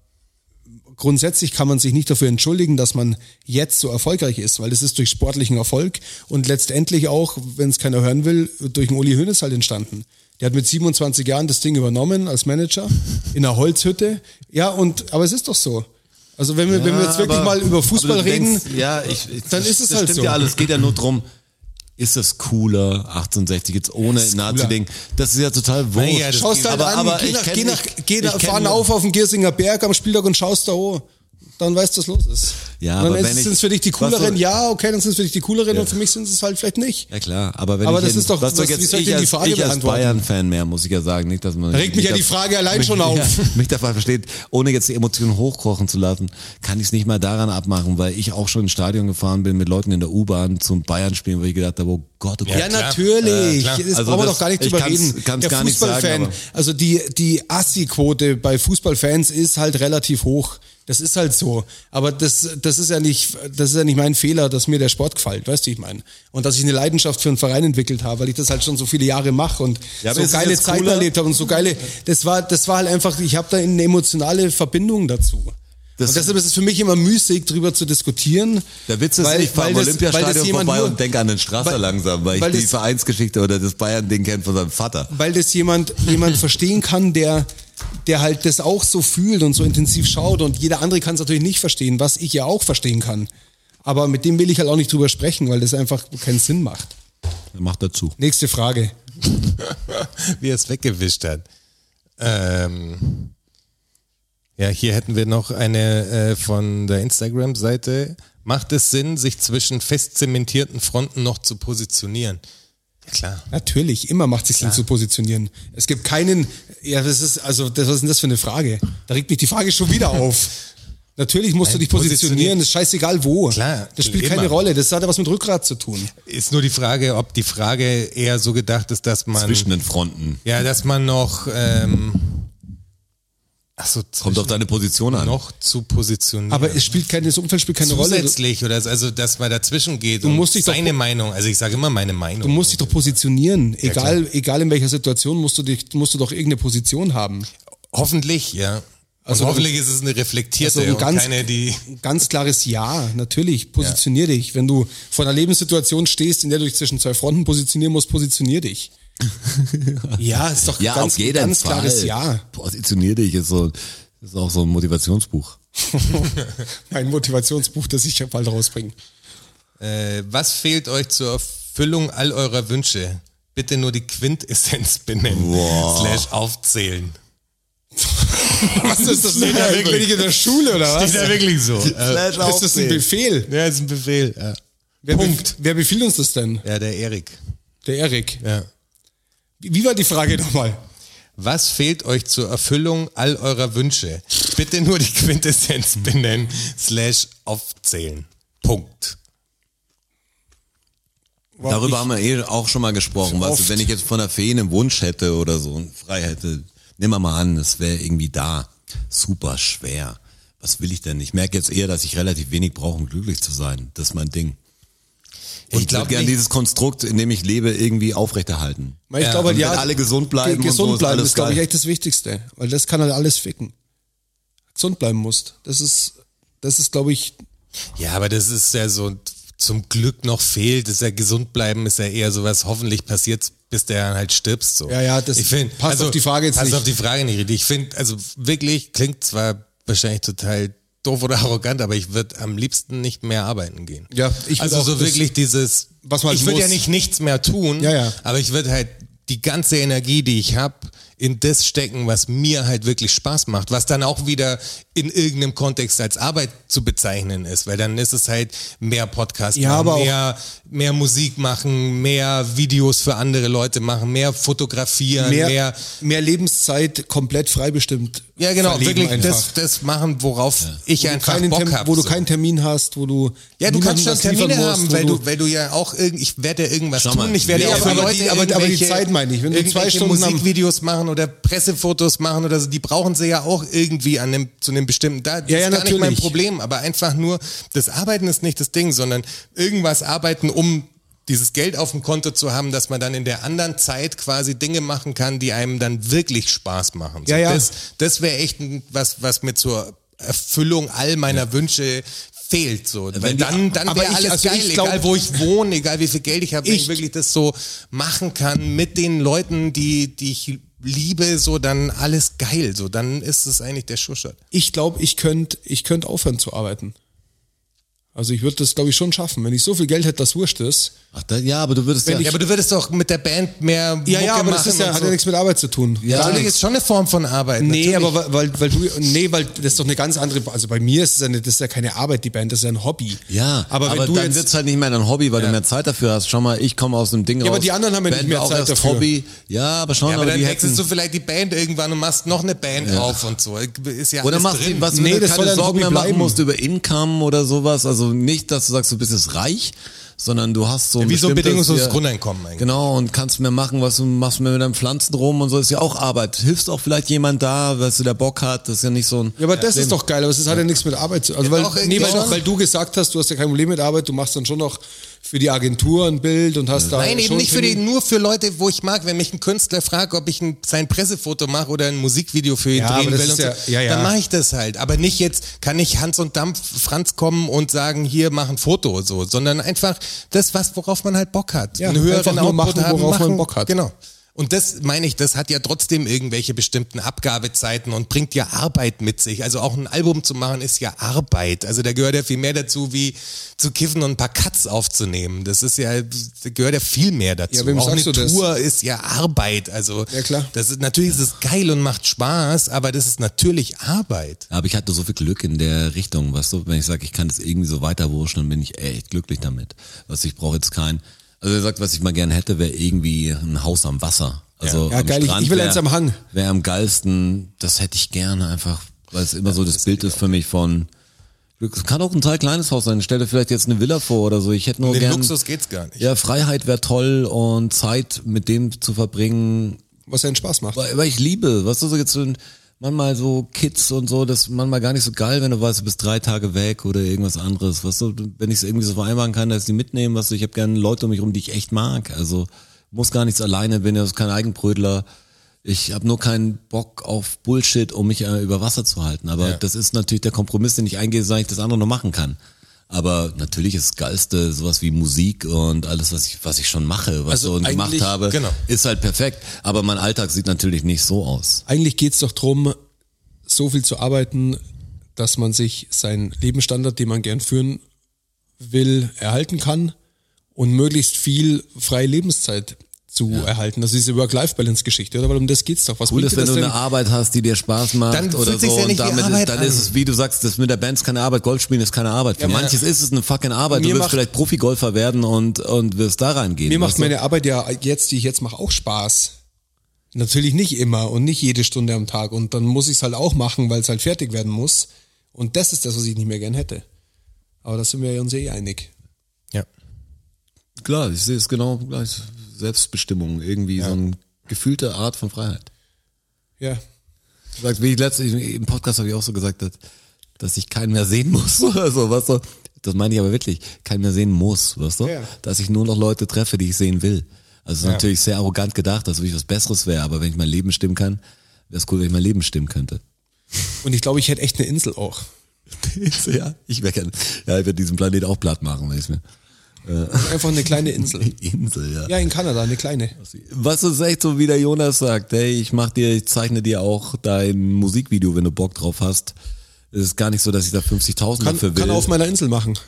grundsätzlich kann man sich nicht dafür entschuldigen, dass man jetzt so erfolgreich ist, weil es ist durch sportlichen Erfolg und letztendlich auch, wenn es keiner hören will, durch den Uli Hoeneß halt entstanden. Der hat mit 27 Jahren das Ding übernommen als Manager in einer Holzhütte. Ja, und aber es ist doch so. Also wenn wir, wenn wir jetzt wirklich aber- mal über Fußball reden, denkst, ja, ich, ich, dann das, ist es das halt stimmt so. ja alles. Es geht ja nur drum, ist es cooler, 1860 jetzt ohne nahe zu denken. Das ist ja total wurscht. Naja, das schaust du halt aber, an, aber geh ich nach, geh nach, geh nach, fahren auf auf den Giersinger Berg am Spieltag und schaust da an. Dann weißt du, was los ist. Ja, dann aber sind es für dich die cooleren, ja, okay, dann sind es für dich die cooleren und für mich sind es halt vielleicht nicht. Ja klar, aber wenn Aber ich das in- ist doch- was was- jetzt wie soll ich ich die Frage ich als? Bayern-Fan mehr, muss ich ja sagen, nicht, dass man Da regt mich ja die Frage allein mich, schon auf. Ja, mich dabei versteht, ohne jetzt die Emotionen hochkochen zu lassen, kann ich es nicht mal daran abmachen, weil ich auch schon ins Stadion gefahren bin mit Leuten in der U-Bahn zum Bayern-Spielen, wo ich gedacht habe, oh Gott, oh Gott. Ja, klar. natürlich. Ja, klar. das Also brauchen wir doch gar nicht ich drüber reden. kann's Der Fußballfan, also die, die Assi-Quote bei Fußballfans ist halt relativ hoch. Das ist halt so. Aber das, das ist ja nicht, das ist ja nicht mein Fehler, dass mir der Sport gefällt, weißt du, ich meine. Und dass ich eine Leidenschaft für einen Verein entwickelt habe, weil ich das halt schon so viele Jahre mache und Ja, so geile Zeiten erlebt habe und so geile, das war, das war halt einfach, ich habe da eine emotionale Verbindung dazu. Das- und deshalb ist es für mich immer müßig, drüber zu diskutieren. Der Witz ist, weil- ich fahre im Olympiastadion vorbei nur- und denke an den Strasser weil- langsam, weil ich weil die das- Vereinsgeschichte oder das Bayern-Ding kenne von seinem Vater. weil das jemand, jemand verstehen kann, der, der halt das auch so fühlt und so intensiv schaut und jeder andere kann es natürlich nicht verstehen, was ich ja auch verstehen kann. Aber mit dem will ich halt auch nicht drüber sprechen, weil das einfach keinen Sinn macht. Macht dazu. Nächste Frage. wie er es weggewischt hat. Ähm, ja, hier hätten wir noch eine äh, von der Instagram-Seite. Macht es Sinn, sich zwischen fest zementierten Fronten noch zu positionieren? Klar. Natürlich, immer macht es Sinn zu positionieren. Es gibt keinen, ja, das ist, also, das, was ist denn das für eine Frage? Da regt mich die Frage schon wieder auf. Natürlich musst du Nein, dich positionieren, positionieren. ist scheißegal wo. Klar, das spielt immer. keine Rolle, das hat ja was mit Rückgrat zu tun. Ist nur die Frage, ob die Frage eher so gedacht ist, dass man. Zwischen den Fronten. Ja, dass man noch. Ähm, ach so, Kommt auf deine Position an. noch zu positionieren. Aber es spielt keine, das Umfeld spielt keine Rolle. Zusätzlich oder also, dass man dazwischen geht. Du musst dich doch- seine Meinung. Also ich sage immer meine Meinung. Du musst dich doch positionieren. Egal, egal in welcher Situation musst du dich, musst du doch irgendeine Position haben. Hoffentlich, ja. Also- und hoffentlich ist es eine reflektierte Also ein und ganz- keine, die. Ganz klares Ja, natürlich. Positionier dich. Wenn du vor einer Lebenssituation stehst, in der du dich zwischen zwei Fronten positionieren musst, positionier dich. ja, ist doch Ja, ganz, auf jeden ganz Fall. klares Ja. Positionier dich ist so, ist auch so ein Motivationsbuch. Mein Motivationsbuch, das ich bald rausbringe. Äh, was fehlt euch zur Erfüllung all eurer Wünsche? Bitte nur die Quintessenz benennen. Boah. Slash aufzählen. Was ist das Steht da wirklich? Bin ich in der Schule oder was? Ist ja wirklich so. Äh, Slash Ist das ein. Befehl? ja, ist ein Befehl. Ja, Wer, Punkt. bef- wer befiehlt uns das denn? ja der Erik. Der Erik. Ja. Wie war die Frage nochmal? Was fehlt euch zur Erfüllung all eurer Wünsche? Bitte nur die Quintessenz benennen. Slash aufzählen. Punkt. Darüber haben wir eh auch schon mal gesprochen. Weißt du, wenn ich jetzt von der Fee einen Wunsch hätte oder so und frei hätte, nimm mal mal an, es wäre irgendwie da. Super schwer. Was will ich denn? Ich merke jetzt eher, dass ich relativ wenig brauche, um glücklich zu sein. Das ist mein Ding. Und ich glaub würde gerne dieses Konstrukt, in dem ich lebe, irgendwie aufrechterhalten. Weil ich Ja, glaube, ja, wenn alle gesund bleiben ge- und so, gesund ist bleiben alles ist, glaube ich, echt das Wichtigste. Weil das kann halt alles ficken. Gesund bleiben musst. Das ist, das ist, glaube ich, Ja, aber das ist ja so zum Glück noch fehlt. Das ist ja gesund bleiben, ist ja eher sowas, hoffentlich passiert's, bis der halt stirbst. So. Ja, ja, das ich find, passt auf die Frage jetzt passt nicht. auf die Frage nicht richtig. Ich finde, also wirklich klingt zwar wahrscheinlich total doof oder arrogant, aber ich würde am liebsten nicht mehr arbeiten gehen. Ja, ich also so das- wirklich dieses, was man halt ich würde ja nicht nichts mehr tun, Ja, ja. aber ich würde halt die ganze Energie, die ich habe, in das stecken, was mir halt wirklich Spaß macht, was dann auch wieder in irgendeinem Kontext als Arbeit zu bezeichnen ist, weil dann ist es halt mehr Podcast Ja, machen, mehr, mehr Musik machen, mehr Videos für andere Leute machen, mehr fotografieren, mehr, mehr, mehr, Lebenszeit komplett freibestimmt. Ja genau, wirklich einfach. das, das machen, worauf ich wo du, einfach keinen Bock Term- habe. wo du so. keinen Termin hast, wo du Ja, du kannst schon Termine musst, haben, wo weil du, weil du ja auch irgend, ich werde ja irgendwas Schau mal, tun, ich werde nee, ja auch für aber Leute die- aber- aber die Zeit meine ich, wenn du zwei irgendwelche Stunden Musikvideos machen oder Pressefotos machen oder so, die brauchen sie ja auch irgendwie an einem, zu einem bestimmten, da das Ja, ja, ist gar nicht mein natürlich. Problem, aber einfach nur, das Arbeiten ist nicht das Ding, sondern irgendwas arbeiten, um dieses Geld auf dem Konto zu haben, dass man dann in der anderen Zeit quasi Dinge machen kann, die einem dann wirklich Spaß machen. So, Ja, ja. Das, das wäre echt was, was mir zur Erfüllung all meiner Wünsche fehlt so. Weil dann, dann wäre ich- alles also geil, glaub- egal wo ich wohne, egal wie viel Geld ich habe, wenn ich Ich- wirklich das so machen kann mit den Leuten, die, die ich liebe, so dann alles geil. So, dann ist es eigentlich der Schuhshot. Ich glaube, ich könnte ich könnt aufhören zu arbeiten. Also ich würde das, glaube ich, schon schaffen. Wenn ich so viel Geld hätte, dass wurscht ist. Ach, da, ja, aber du würdest ja, Ja, aber du würdest doch mit der Band mehr Ja, Mucke ja, aber das ist ja, hat so. ja nichts mit Arbeit zu tun. Ja, Natürlich nichts. ist schon eine Form von Arbeit. Nee, natürlich. aber weil, weil, weil du, nee, weil das ist doch eine ganz andere, also bei mir ist es ja, eine, das ist ja keine Arbeit, die Band, das ist ja ein Hobby. Ja, aber, aber, wenn du dann jetzt, wird's halt nicht mehr dein Hobby, weil du mehr Zeit dafür hast. Schau mal, ich komme aus dem Ding Ja, raus. aber die anderen haben ja nicht mehr auch Zeit dafür. Hobby. Ja, aber schon, ja, aber aber dann wechselst du vielleicht die Band irgendwann und machst noch eine Band auf und so. Ist ja Oder alles machst drin. du, was, Nee, das keine ein Sorgen mehr machen musst über Income oder sowas. Also nicht, dass du sagst, du bist jetzt reich, sondern du hast so ein wie so ein bedingungsloses Grundeinkommen eigentlich. Genau, und kannst mehr machen, was du machst mehr mit deinen Pflanzen rum und so, ist ja auch Arbeit. Hilfst auch vielleicht jemand da, weißt du, der Bock hat, das ist ja nicht so ein... ja, aber das ist doch geil, aber es hat ja nichts mit Arbeit zu also weil, doch, nee, weil, weil du gesagt hast, du hast ja kein Problem mit Arbeit, du machst dann schon noch für die Agentur ein Bild und hast da Nein, eben nicht für die, nur für Leute, wo ich mag, wenn mich ein Künstler fragt, ob ich ein, sein Pressefoto mache oder ein Musikvideo für ihn Ja, drehen will und so, ja- ja, ja. dann mache ich das halt. Aber nicht jetzt, kann nicht Hans und Dampf Franz kommen und sagen, hier, mach ein Foto, so, sondern einfach das, was, worauf man halt Bock hat. Ja, Einen höheren einfach nur Output machen, haben, worauf man machen. Bock hat. Genau. Und das meine ich, das hat ja trotzdem irgendwelche bestimmten Abgabezeiten und bringt ja Arbeit mit sich. Also auch ein Album zu machen ist ja Arbeit. Also da gehört ja viel mehr dazu, wie zu kiffen und ein paar Cuts aufzunehmen. Das ist ja, da gehört ja viel mehr dazu. Ja, wem auch sagst eine du das? Tour ist ja Arbeit. Also Ja, klar. Das ist, natürlich ist es geil und macht Spaß, aber das ist natürlich Arbeit. Aber ich hatte so viel Glück in der Richtung, weißt du, wenn ich sage, ich kann das irgendwie so weiterwurschen, dann bin ich echt glücklich damit. Was ich brauche jetzt kein, also er sagt, was ich mal gern hätte, wäre irgendwie ein Haus am Wasser. Also Ja, am geil, ich- Strand ich will wär- eins am Hang. Wäre am geilsten, das hätte ich gerne einfach, weil es immer so das, Bild ist für mich von, es kann auch ein Teil kleines Haus sein, stell dir vielleicht jetzt eine Villa vor oder so, ich hätte nur Den gern, Luxus geht's gar nicht. ja, Freiheit wäre toll und Zeit mit dem zu verbringen, was einen Spaß macht. weil, weil ich liebe, weißt du, so jetzt so ein- manchmal so Kids und so, das ist manchmal gar nicht so geil, wenn du weißt, du bist drei Tage weg oder irgendwas anderes, weißt du, wenn ich es irgendwie so vereinbaren kann, dass die mitnehmen, weißt du, ich habe gerne Leute um mich rum, die ich echt mag, also muss gar nichts alleine, bin ja kein Eigenbrödler, ich habe nur keinen Bock auf Bullshit, um mich äh, über Wasser zu halten, aber Ja. das ist natürlich der Kompromiss, den ich eingehe, sage ich das andere noch machen kann. Aber natürlich ist das Geilste sowas wie Musik und alles, was ich, was ich schon mache, was Also so und gemacht habe, genau. ist halt perfekt. Aber mein Alltag sieht natürlich nicht so aus. Eigentlich geht's doch drum, so viel zu arbeiten, dass man sich seinen Lebensstandard, den man gern führen will, erhalten kann und möglichst viel freie Lebenszeit zu erhalten. Das ist diese Work-Life-Balance-Geschichte, oder? Weil um das geht's doch. Was Cool ist, wenn du denn? eine Arbeit hast, die dir Spaß macht Dann oder so. ja und damit Arbeit dann an. ist es, wie du sagst, das mit der Band ist keine Arbeit, Golfspielen ist keine Arbeit. Für Ja, manches ist es eine fucking Arbeit. Du wirst vielleicht Profigolfer werden und, und wirst da reingehen. Mir macht du? meine Arbeit ja jetzt, die ich jetzt mache, auch Spaß. Natürlich nicht immer und nicht jede Stunde am Tag. Und dann muss ich es halt auch machen, weil es halt fertig werden muss. Und das ist das, was ich nicht mehr gern hätte. Aber da sind wir uns eh einig. Ja. Klar, ich sehe es genau gleich. Selbstbestimmung, irgendwie so eine gefühlte Art von Freiheit. Ja. Du sagst, wie ich letztens im Podcast habe ich auch so gesagt, dass, dass ich keinen mehr sehen muss oder so, weißt du? Das meine ich aber wirklich, keinen mehr sehen muss, weißt du? Ja. Dass ich nur noch Leute treffe, die ich sehen will. Also es ist natürlich sehr arrogant gedacht, dass ich was Besseres wäre, aber wenn ich mein Leben stimmen kann, wäre es cool, wenn ich mein Leben stimmen könnte. Und ich glaube, ich hätte echt eine Insel auch. ja, ich wäre gern, ja, ich würde diesen Planet auch platt machen, wenn ich mir. Einfach eine kleine Insel. Insel, ja. Ja, in Kanada, eine kleine. Was ist echt so, wie der Jonas sagt, hey, ich mach dir, ich zeichne dir auch dein Musikvideo, wenn du Bock drauf hast. Es ist gar nicht so, dass ich da 50.000 Kann, dafür will. kann auf meiner Insel machen.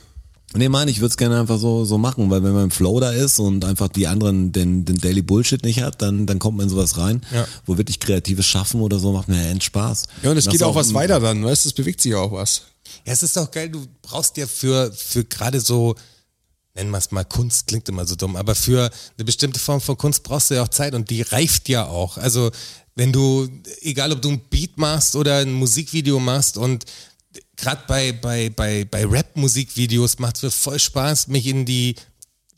Nee, meine ich würde es gerne einfach so so machen, weil wenn man im Flow da ist und einfach die anderen den, den Daily Bullshit nicht hat, dann dann kommt man in sowas rein, Ja. wo wirklich kreatives Schaffen oder so macht mir end Spaß. Ja, und es geht auch was weiter dann, weißt du? Es bewegt sich ja auch was. Ja, es ist auch geil, du brauchst ja für, für gerade so, nennen wir es mal Kunst, klingt immer so dumm, aber für eine bestimmte Form von Kunst brauchst du ja auch Zeit und die reift ja auch. Also wenn du, egal ob du ein Beat machst oder ein Musikvideo machst und gerade bei, bei, bei, bei Rap-Musikvideos macht es mir voll Spaß, mich in die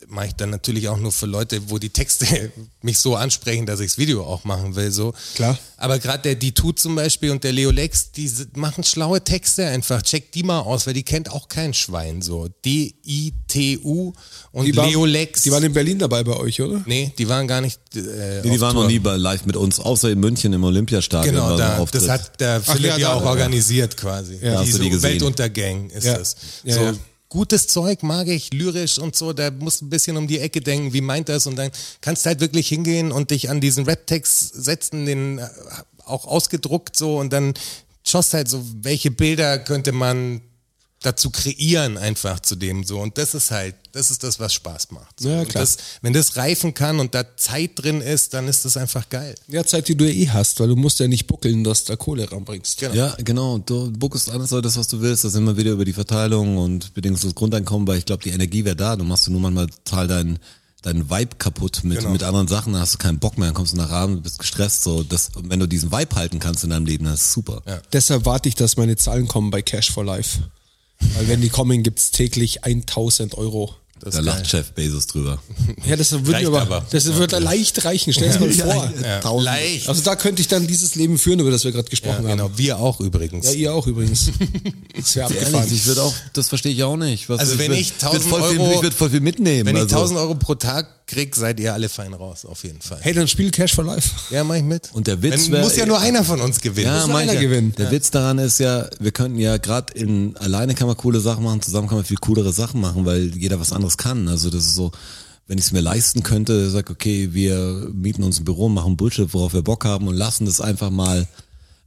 mache ich dann natürlich auch nur für Leute, wo die Texte mich so ansprechen, dass ich das Video auch machen will. So. Klar. Aber gerade der Die zum Beispiel und der Leo Lex, die machen schlaue Texte einfach. Check die mal aus, weil die kennt auch kein Schwein. So D-I-T-U und Die waren- Leo Lex. Die waren in Berlin dabei bei euch, oder? nee, die waren gar nicht. Äh, Nee, die waren Tour. noch nie bei live mit uns, außer in München im Olympiastadion. Genau, da, das hat der Ach, Philipp ja, ja, da- auch organisiert quasi. Ja, hast du die gesehen? Weltuntergang ist Ja. das. Ja, so ja. Gutes Zeug mag ich, lyrisch und so, da musst du ein bisschen um die Ecke denken, wie meint das und dann kannst du halt wirklich hingehen und dich an diesen Rap-Text setzen, den äh, auch ausgedruckt so und dann schaust halt so, welche Bilder könnte man dazu kreieren einfach zu dem so und das ist halt, das ist das, was Spaß macht. So. Ja, Und klar. Das, wenn das reifen kann und da Zeit drin ist, dann ist das einfach geil. Ja, Zeit, die du ja eh hast, weil du musst ja nicht buckeln, dass du da Kohle ranbringst. Genau. Ja, genau. Du buckst alles das, was du willst. Das immer wieder über die Verteilung und bedingungsloses Grundeinkommen, weil ich glaube, die Energie wäre da. Du machst nur manchmal total deinen deinen Vibe kaputt mit, Genau. mit anderen Sachen, dann hast du keinen Bock mehr, dann kommst du nach Abend, bist gestresst. So, das, wenn du diesen Vibe halten kannst in deinem Leben, dann ist es super. Ja. Deshalb warte ich, dass meine Zahlen kommen bei Cash for Life. Weil wenn die kommen, gibt's täglich 1000 Euro. Das da lacht. Jeff Bezos drüber. Ja, das wird mir aber, aber. das wird leicht reichen. Stell dir mal vor. Ja. Leicht. Also da könnte ich dann dieses Leben führen, über das wir gerade Ja, gesprochen haben. genau, wir auch übrigens. Ja, ihr auch übrigens. Das wäre abgefahren. Ich würde auch, das verstehe ich auch nicht. Was, Also wenn würd- ich 1000 würd voll viel, Euro- ich würde voll viel mitnehmen. Wenn ich also. 1000 Euro pro Tag krieg, seid ihr alle fein raus, auf jeden Fall. Hey, dann spiel Cash for Life. Ja, mach ich mit. Und der Witz wär- muss ja nur einer von uns gewinnen. Ja, mein einer ich ja. gewinnen. Der Witz daran ist ja, wir könnten ja gerade in alleine kann man coole Sachen machen, zusammen kann man viel coolere Sachen machen, weil jeder was anderes kann. Also das ist so, wenn ich es mir leisten könnte, sag okay, wir mieten uns ein Büro, machen Bullshit, worauf wir Bock haben und lassen das einfach mal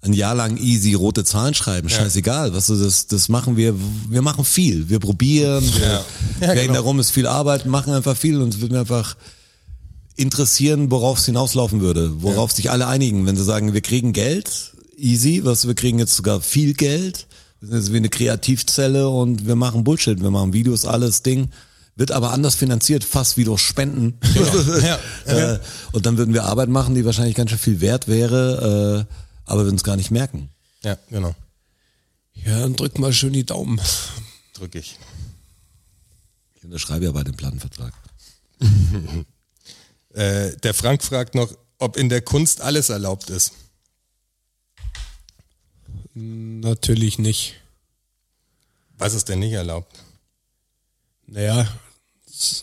ein Jahr lang easy rote Zahlen schreiben, scheißegal, was du das das machen wir, wir machen viel, wir probieren, wir Ja. Ja, genau. darum, ist viel Arbeit, machen einfach viel und es wird mir einfach interessieren, worauf es hinauslaufen würde, worauf sich alle einigen, wenn sie sagen, wir kriegen Geld, easy, was wir kriegen jetzt sogar viel Geld, wir sind jetzt wie eine Kreativzelle und wir machen Bullshit, wir machen Videos, alles Ding, wird aber anders finanziert, fast wie durch Spenden. Ja, äh, und dann würden wir Arbeit machen, die wahrscheinlich ganz schön viel wert wäre, äh, aber würden es gar nicht merken. Ja, genau. Ja, dann drück mal schön die Daumen. Drück ich. Ich unterschreibe ja bei dem Plattenvertrag. Äh, der Frank fragt noch, ob in der Kunst alles erlaubt ist. Natürlich nicht. Was ist denn nicht erlaubt? Naja,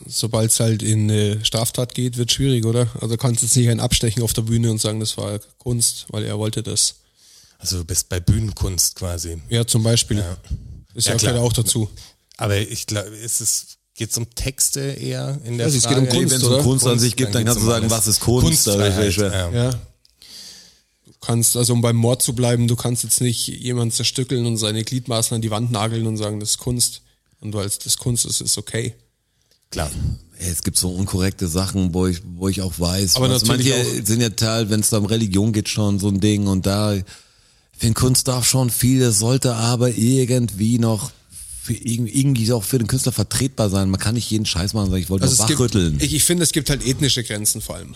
sobald es halt in eine Straftat geht, wird schwierig, oder? Also kannst jetzt nicht einen abstechen auf der Bühne und sagen, das war Kunst, weil er wollte das. Also du bist bei Bühnenkunst quasi. Ja, zum Beispiel. Ja. Ist Ja, ja, klar. auch dazu. Aber ich glaube, ist es geht um Texte eher in der Also es geht um Kunst, Wenn es um? Kunst an sich gibt, dann geht's kannst du um sagen, alles. was ist Kunst? Ist es schwer. ja. Ja. Du kannst, also um beim Mord zu bleiben, du kannst jetzt nicht jemanden zerstückeln und seine Gliedmaßen an die Wand nageln und sagen, das ist Kunst. Und weil es das Kunst ist, ist okay. Klar. Es gibt so unkorrekte Sachen, wo ich, wo ich auch weiß. Aber was, natürlich manche sind ja Teil, wenn es da um Religion geht, schon so ein Ding und da, ich finde Kunst darf schon viel, es sollte aber irgendwie noch für irgendwie, auch für den Künstler vertretbar sein. Man kann nicht jeden Scheiß machen, sagen, ich wollte Also nur es gibt, wachrütteln. ich, ich finde, es gibt halt ethnische Grenzen vor allem.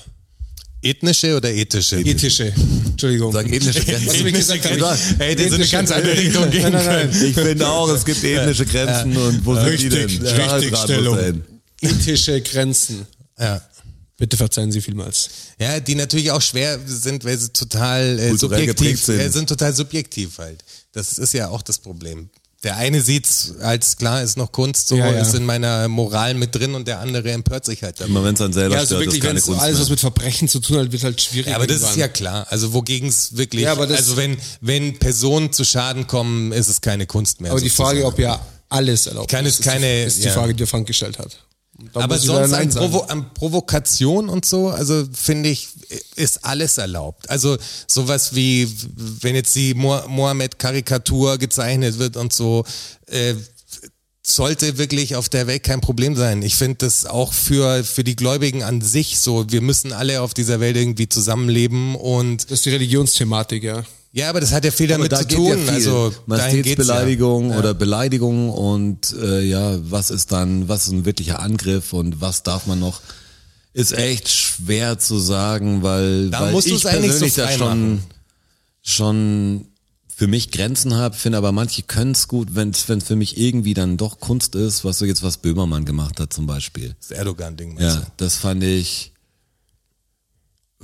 Ethnische oder ethische? Ethische. Entschuldigung. Sag ethnische Grenzen. Was ich gesagt habe, Ja, ich- Hey, das ist eine ganz andere Richtung gehen Nein, nein, nein. Ich finde auch, es gibt ethnische Grenzen und wo sind die denn? Richtigstellung. Ethische Grenzen. Ja. Bitte verzeihen Sie vielmals. Ja, die natürlich auch schwer sind, weil sie total äh, subjektiv geprägt sind. Äh, sind total subjektiv halt. Das ist ja auch das Problem. Der eine sieht's als klar, ist noch Kunst, so Ja, ja. ist in meiner Moral mit drin und der andere empört sich halt Immer wenn es dann selber Ja, also stört, wirklich, ist keine wenn es Kunst alles, mehr. was mit Verbrechen zu tun hat, wird halt schwierig. Ja, aber das ist irgendwann. ja klar. Also wogegen es wirklich, Ja, aber das- also wenn, wenn Personen zu Schaden kommen, ist es keine Kunst mehr. Aber die sozusagen. Frage, ob ja alles erlaubt ist, ist, keine- die, ist die ja. Frage, die der Frank gestellt hat. Aber sonst an. Provo an Provokation und so, also finde ich, ist alles erlaubt. Also sowas wie, wenn jetzt die Mo Mohammed-Karikatur gezeichnet wird und so, äh, sollte wirklich auf der Welt kein Problem sein. Ich finde das auch für, für die Gläubigen an sich so. Wir müssen alle auf dieser Welt irgendwie zusammenleben und Das ist die Religionsthematik, ja. Ja, aber das hat ja viel damit da zu tun. ja viel. Also geht's ja. Majestätsbeleidigung oder Beleidigung und äh, ja, was ist dann, was ist ein wirklicher Angriff und was darf man noch, ist echt schwer zu sagen, weil, Da weil musst ich so persönlich das frei schon, machen. schon für mich Grenzen habe, finde aber manche können es gut, wenn es für mich irgendwie dann doch Kunst ist, was so jetzt was Böhmermann gemacht hat zum Beispiel. Das Erdogan-Ding. Ja, das fand ich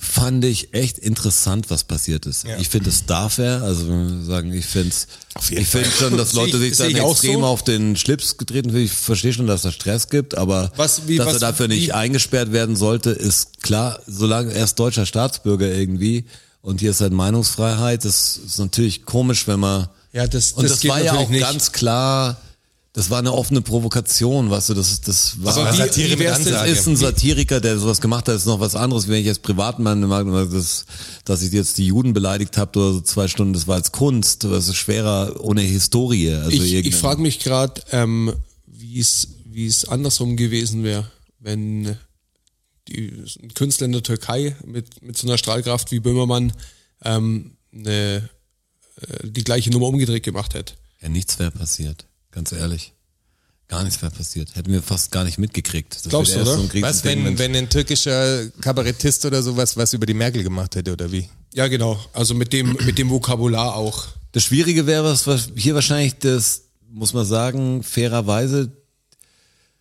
fand ich echt interessant, was passiert ist. Ja. Ich finde, es darf er, also sagen, ich finde jeden ich finde schon, dass Leute sich dann extrem so. auf den Schlips getreten fühlen. Ich verstehe schon, dass es Stress gibt, aber Was- wie- dass was- er dafür nicht wie- eingesperrt werden sollte, ist klar, solange er ist deutscher Staatsbürger irgendwie und hier ist halt Meinungsfreiheit, das ist natürlich komisch, wenn man Ja, das- und das das, war ja auch nicht. ganz klar, das war eine offene Provokation, weißt du, das, das war Aber wie- Satire denn- Ansage. ist ein Satiriker, der sowas gemacht hat, ist noch was anderes, wenn ich jetzt Privatmann mag, das, dass ich jetzt die Juden beleidigt habe oder so zwei Stunden, das war als Kunst, das ist schwerer ohne Historie. Also Ich, ich frage mich gerade, ähm, wie es wie es andersrum gewesen wäre, wenn die, ein Künstler in der Türkei mit, mit so einer Strahlkraft wie Böhmermann ähm, eine, äh, die gleiche Nummer umgedreht gemacht hätte. ja, nichts wäre passiert, ganz ehrlich. Gar nichts wäre passiert. Hätten wir fast gar nicht mitgekriegt. Das Glaubst du, oder? So ein Was, wenn, wenn ein türkischer Kabarettist oder sowas was über die Merkel gemacht hätte oder wie? Ja, genau. Also mit dem, mit dem Vokabular auch. Das Schwierige wäre, was, hier wahrscheinlich das, muss man sagen, fairerweise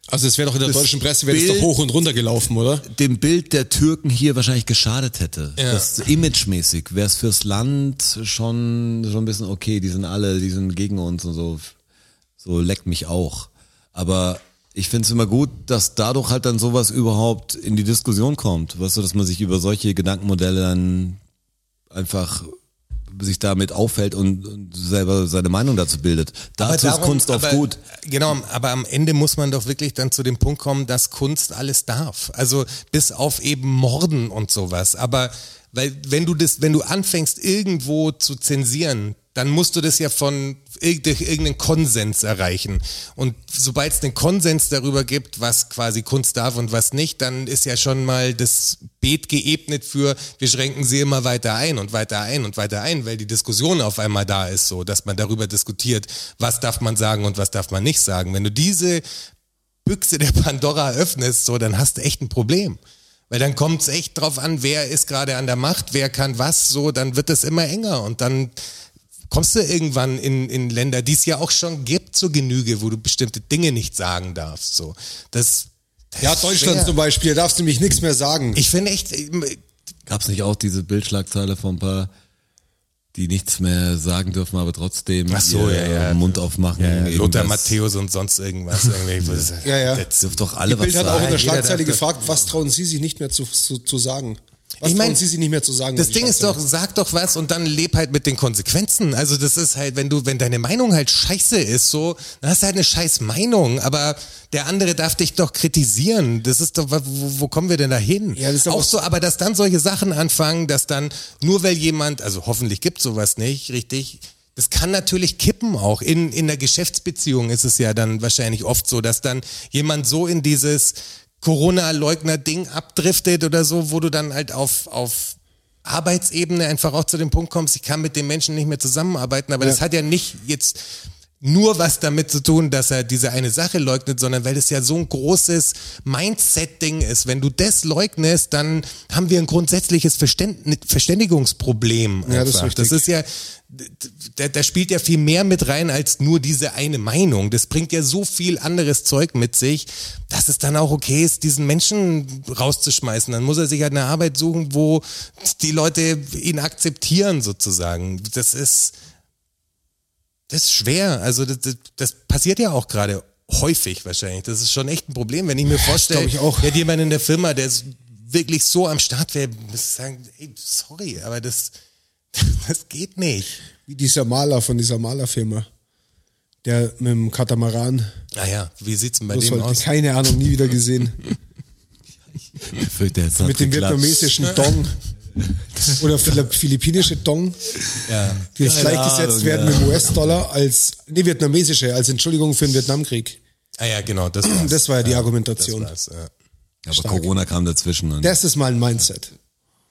Also es wäre doch in der deutschen Presse wäre das doch hoch und runter gelaufen, oder? dem Bild der Türken hier wahrscheinlich geschadet hätte. Ja. Das imagemäßig wäre es fürs Land schon schon ein bisschen okay, die sind alle, die sind gegen uns und so so leckt mich auch. Aber ich finde es immer gut, dass dadurch halt dann sowas überhaupt in die Diskussion kommt, weißt du, dass man sich über solche Gedankenmodelle dann einfach sich damit auffällt und, und selber seine Meinung dazu bildet. Dazu ist darum- Kunst oft aber, gut. Genau, aber am Ende muss man doch wirklich dann zu dem Punkt kommen, dass Kunst alles darf. Also bis auf eben Morden und sowas. Aber weil wenn du das, wenn du anfängst irgendwo zu zensieren, dann musst du das ja von durch irgendeinen Konsens erreichen. Und sobald es einen Konsens darüber gibt, was quasi Kunst darf und was nicht, dann ist ja schon mal das Beet geebnet für, wir schränken sie immer weiter ein und weiter ein und weiter ein, weil die Diskussion auf einmal da ist, so, dass man darüber diskutiert, was darf man sagen und was darf man nicht sagen. Wenn du diese Büchse der Pandora öffnest, so, dann hast du echt ein Problem. Weil dann kommt es echt drauf an, wer ist gerade an der Macht, wer kann was, so, dann wird es immer enger und dann kommst du irgendwann in, in Länder, die es ja auch schon gibt zur Genüge, wo du bestimmte Dinge nicht sagen darfst, so. Das, das Ja, Deutschland schwer. zum Beispiel, da darfst du nämlich nichts mehr sagen. Ich finde echt, Gab es nicht auch diese Bildschlagzeile von ein paar, die nichts mehr sagen dürfen, aber trotzdem Ach so, ja, ja. Mund aufmachen? ja, Lothar. Matthäus und sonst irgendwas. Irgendwie. Ja, ja. Das dürfen doch Die alle was Bild hat auch in sagen. der Schlagzeile gefragt, was trauen Sie sich nicht mehr zu, zu, zu sagen? Was Ich mein, trauen Sie sich nicht mehr zu sagen? Das Ding ist doch, sag doch was und dann leb halt mit den Konsequenzen. Also das ist halt, wenn du, wenn deine Meinung halt scheiße ist, so, dann hast du halt eine scheiß Meinung, aber der andere darf dich doch kritisieren. Das ist doch, wo, wo kommen wir denn da hin? Ja, das ist auch so, aber dass dann solche Sachen anfangen, dass dann, nur weil jemand, also hoffentlich gibt sowas nicht, richtig, das kann natürlich kippen auch. In, in der Geschäftsbeziehung ist es ja dann wahrscheinlich oft so, dass dann jemand so in dieses Corona-Leugner-Ding abdriftet oder so, wo du dann halt auf, auf Arbeitsebene einfach auch zu dem Punkt kommst, ich kann mit dem Menschen nicht mehr zusammenarbeiten, aber das hat ja nicht jetzt nur was damit zu tun, dass er diese eine Sache leugnet, sondern weil das ja so ein großes Mindset-Ding ist. Wenn du das leugnest, dann haben wir ein grundsätzliches Verständ Verständigungsproblem. Ja, das ist das ist ja, da, da spielt ja viel mehr mit rein als nur diese eine Meinung. Das bringt ja so viel anderes Zeug mit sich, dass es dann auch okay ist, diesen Menschen rauszuschmeißen. Dann muss er sich halt eine Arbeit suchen, wo die Leute ihn akzeptieren sozusagen. Das ist, das ist schwer. Also das, das, das passiert ja auch gerade häufig wahrscheinlich. Das ist schon echt ein Problem, wenn ich mir vorstelle, ich auch. jemand in der Firma, der ist wirklich so am Start wäre, muss sagen, ey, sorry, aber das, das geht nicht. Wie dieser Maler von dieser Malerfirma. Der mit dem Katamaran. Naja, wie sieht's denn bei Das dem aus? keine Ahnung, nie wieder gesehen. Mit dem vietnamesischen Dong. Oder philipp- philippinische Dong, Ja. die jetzt gleichgesetzt werden ja. mit dem US-Dollar als, nee, vietnamesische, als Entschuldigung für den Vietnamkrieg. Ah ja, genau, das war's. Das war ja die Das Argumentation. war's, ja. Aber Stark. Corona kam dazwischen. Und Das ist mal ein Mindset.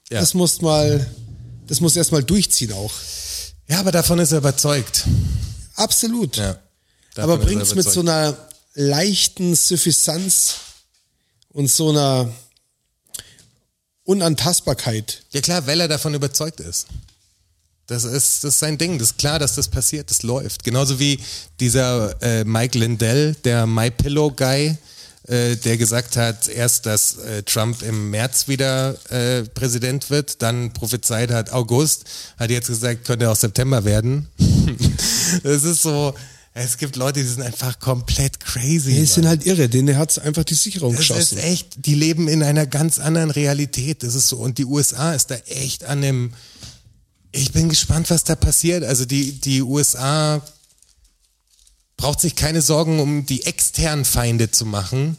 Ja. Das muss mal, das muss erst mal durchziehen auch. ja, aber davon ist er überzeugt. Absolut. Ja. Aber er bringt's mit so einer leichten Suffisanz und so einer Unantastbarkeit. Ja klar, weil er davon überzeugt ist. Das ist, das ist sein Ding. Das ist klar, dass das passiert. Das läuft. Genauso wie dieser äh, Mike Lindell, der My Pillow Guy, äh, der gesagt hat, erst, dass äh, Trump im März wieder äh, Präsident wird, dann prophezeit hat August, hat jetzt gesagt, könnte auch September werden. das ist so, es gibt Leute, die sind einfach komplett crazy. Die sind halt irre, denen hat's einfach die Sicherung Das geschossen. ist echt, die leben in einer ganz anderen Realität. Das ist so, und die USA ist da echt an dem, ich bin gespannt, was da passiert. Also die, die USA braucht sich keine Sorgen um die externen Feinde zu machen,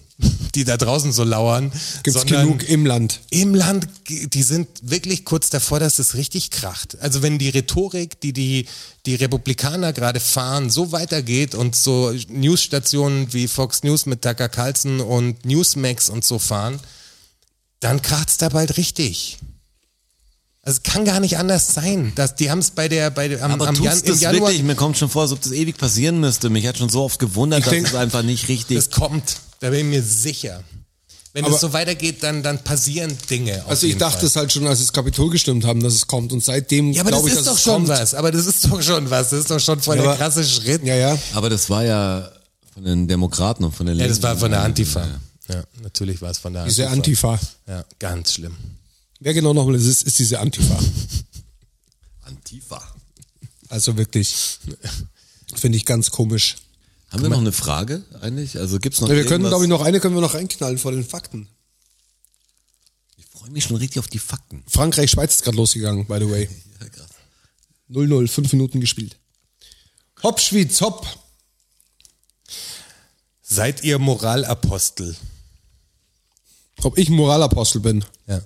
die da draußen so lauern. Gibt's sondern genug im Land. Im Land, die sind wirklich kurz davor, dass es richtig kracht. Also wenn die Rhetorik, die die, die Republikaner gerade fahren, so weitergeht und so Newsstationen wie Fox News mit Tucker Carlson und Newsmax und so fahren, dann kracht's da bald richtig. Also es kann gar nicht anders sein. Dass, die haben es bei der, bei der, am, Aber am Jan, im das Januar, wirklich? Mir kommt schon vor, als ob das ewig passieren müsste. Mich hat schon so oft gewundert, dass denk- es einfach nicht richtig. das kommt. Da bin ich mir sicher. Wenn Aber- es so weitergeht, dann, dann passieren Dinge. auf Also ich jeden dachte Fall. es halt schon, als das Kapitol gestimmt haben, dass es kommt. Und seitdem Ja, aber das glaube ich, ist dass doch es schon kommt. was. Aber das ist doch schon was. Das ist doch schon voll Ja, der aber- krasse Schritt. Ja, ja. Aber das war ja von den Demokraten und von den Ja, das Linken. war von der Antifa. Ja, natürlich war es von der Antifa. Diese Antifa. Ja, ganz schlimm. Wer genau nochmal es ist, ist diese Antifa. Antifa. Also wirklich. Finde ich ganz komisch. Haben wir noch eine Frage eigentlich? Also gibt's noch Ja, wir können, glaube ich, noch eine können wir noch reinknallen vor den Fakten. Ich freue mich schon richtig auf die Fakten. Frankreich, Schweiz ist gerade losgegangen, by the way. Ja, krass. 0-0, fünf Minuten gespielt. Hopp, Schwyz, hopp. Seid ihr Moralapostel? Ob ich ein Moralapostel bin? Ja.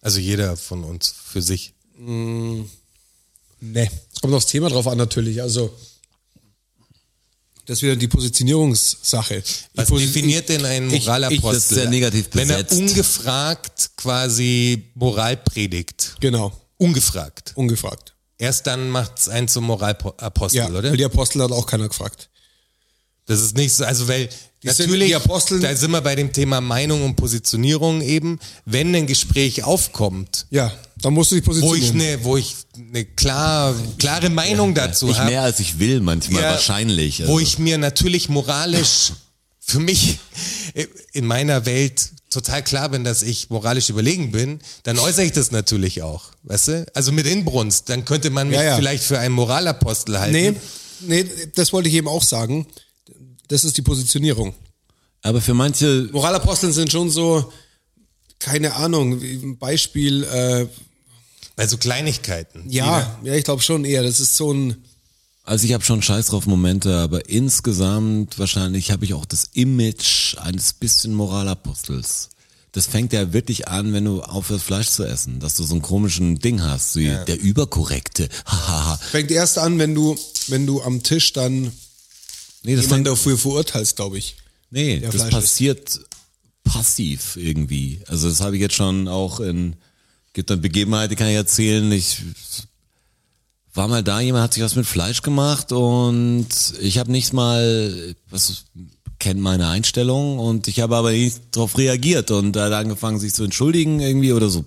Also jeder von uns für sich. Nee. Es kommt aufs Thema drauf an, natürlich. Also, das ist wieder die Positionierungssache. Was Posi- definiert denn einen ich- Moralapostel? das ist sehr negativ Wenn er besetzt. ungefragt quasi Moral predigt. Genau, Ungefragt. ungefragt. Erst dann macht's einen zum Moralapostel, Ja, oder? weil die Apostel hat auch keiner gefragt. Das ist nicht so, also weil sind- natürlich, die Apostel- da sind wir bei dem Thema Meinung und Positionierung eben, wenn ein Gespräch aufkommt, Ja, da musst du dich wo ich positionieren. eine, wo ich eine klar, klare Meinung dazu Nicht habe, mehr als ich will manchmal, Ja, wahrscheinlich. wo Also. ich mir natürlich moralisch für mich in meiner Welt total klar bin, dass ich moralisch überlegen bin, dann äußere ich das natürlich auch, weißt du? Also mit Inbrunst, dann könnte man mich Ja, ja. vielleicht für einen Moralapostel halten. Nee, nee, das wollte ich eben auch sagen. Das ist die Positionierung. Aber für manche, Moralaposteln sind schon so, keine Ahnung, wie ein Beispiel, äh, Bei so Kleinigkeiten. ja, ja, ich glaube schon eher. Das ist so ein, also ich habe schon Scheiß drauf Momente, aber insgesamt wahrscheinlich habe ich auch das Image eines bisschen Moralapostels. Das fängt ja wirklich an, wenn du aufhörst Fleisch zu essen, dass du so einen komischen Ding hast, wie der überkorrekte. Fängt erst an, wenn du, wenn du am Tisch dann nee, das fängt, dafür verurteilst, glaube ich. nee, das Fleisch passiert passiv irgendwie. Also das habe ich jetzt schon auch in gibt dann Begebenheiten, die kann ich erzählen. Ich war mal da, jemand hat sich was mit Fleisch gemacht und ich habe nicht mal, was kennt meine Einstellung und ich habe aber nicht darauf reagiert und er hat angefangen, sich zu entschuldigen irgendwie oder so.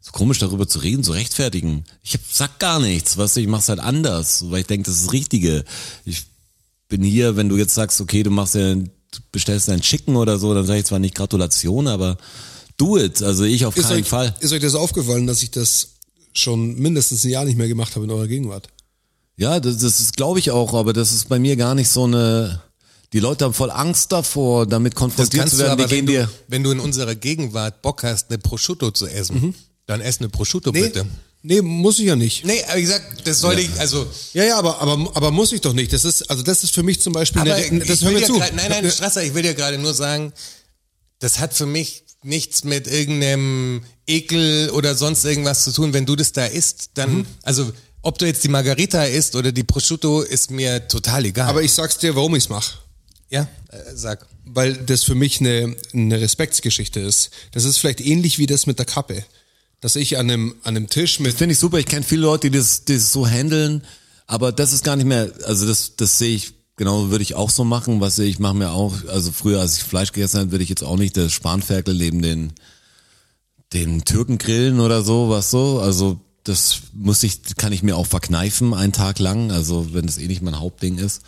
So komisch darüber zu reden, zu rechtfertigen. Ich hab, sag gar nichts, weißt du, ich mach's halt anders, weil ich denke, das ist das Richtige. Ich bin hier, wenn du jetzt sagst, okay, du machst ja, du bestellst dein Chicken oder so, dann sage ich zwar nicht Gratulation, aber do it. Also ich auf Ist keinen euch, Fall. ist euch das aufgefallen, dass ich das schon mindestens ein Jahr nicht mehr gemacht habe in eurer Gegenwart? Ja, das, das ist glaube ich auch, aber das ist bei mir gar nicht so eine. Die Leute haben voll Angst davor, damit konfrontiert zu werden. aber, Die gehen du, dir. wenn du in unserer Gegenwart Bock hast, eine Prosciutto zu essen, dann ess eine Prosciutto Nee, bitte. Nee, muss ich ja nicht. Nee, aber wie gesagt, das soll ich, also, Ja, ja, aber, aber, aber muss ich doch nicht. Das ist, also das ist für mich zum Beispiel, aber eine, das ich hör will mir dir zu. grad, nein, nein, Strasser, ich will dir gerade nur sagen, das hat für mich nichts mit irgendeinem Ekel oder sonst irgendwas zu tun. Wenn du das da isst, dann, Mhm. also, ob du jetzt die Margarita isst oder die Prosciutto, ist mir total egal. Aber ich sag's dir, warum ich's mache. ja, äh, sag. Weil das für mich eine, eine Respektsgeschichte ist. Das ist vielleicht ähnlich wie das mit der Kappe. Dass ich an einem, an einem Tisch mit, Finde ich super. Ich kenne viele Leute, die das, die das so handeln, aber das ist gar nicht mehr. Also das, das sehe ich. Genau würde ich auch so machen. Was ich mache mir auch. Also früher, als ich Fleisch gegessen habe, würde ich jetzt auch nicht das Spanferkel neben den den Türken grillen oder so, was so. Also das muss ich, kann ich mir auch verkneifen einen Tag lang, also wenn das eh nicht mein Hauptding ist.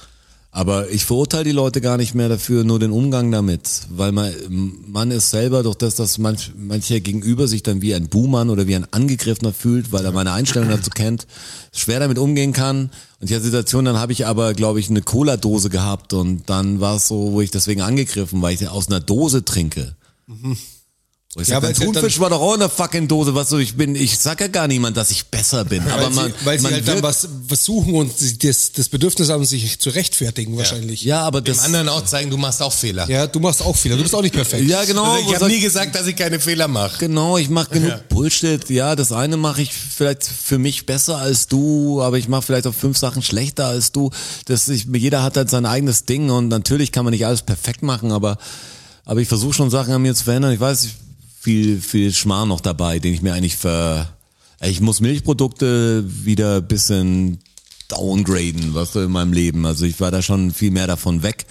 Aber ich verurteile die Leute gar nicht mehr dafür, nur den Umgang damit, weil man, man ist selber durch das, dass manch, mancher gegenüber sich dann wie ein Buhmann oder wie ein Angegriffener fühlt, weil er meine Einstellung dazu kennt, schwer damit umgehen kann. Und die Situation, dann habe ich aber, glaube ich, eine Cola-Dose gehabt und dann war es so, wo ich deswegen angegriffen, weil ich aus einer Dose trinke. Mhm. Ich Ja, sag, sie halt Thunfisch war doch auch in der fucking Dose, was so ich bin. Ich sag ja gar niemand, dass ich besser bin. aber weil man, sie, weil sie man halt dann was, was suchen und sie das, das Bedürfnis haben, sich zu rechtfertigen wahrscheinlich. Ja, aber Dem das. anderen auch zeigen, du machst auch Fehler. Ja, du machst auch Fehler, du bist auch nicht perfekt. Ja, genau. Also ich habe nie gesagt, dass ich keine Fehler mache. Genau, ich mache genug Ja. Bullshit. Ja, das eine mache ich vielleicht für mich besser als du, aber ich mache vielleicht auch fünf Sachen schlechter als du. Das ich, jeder hat halt sein eigenes Ding und natürlich kann man nicht alles perfekt machen, aber aber ich versuche schon Sachen an mir zu verändern. Ich weiß, viel viel Schmarrn noch dabei, den ich mir eigentlich ver ich muss Milchprodukte wieder ein bisschen downgraden, was du in meinem Leben. Also ich war da schon viel mehr davon weg.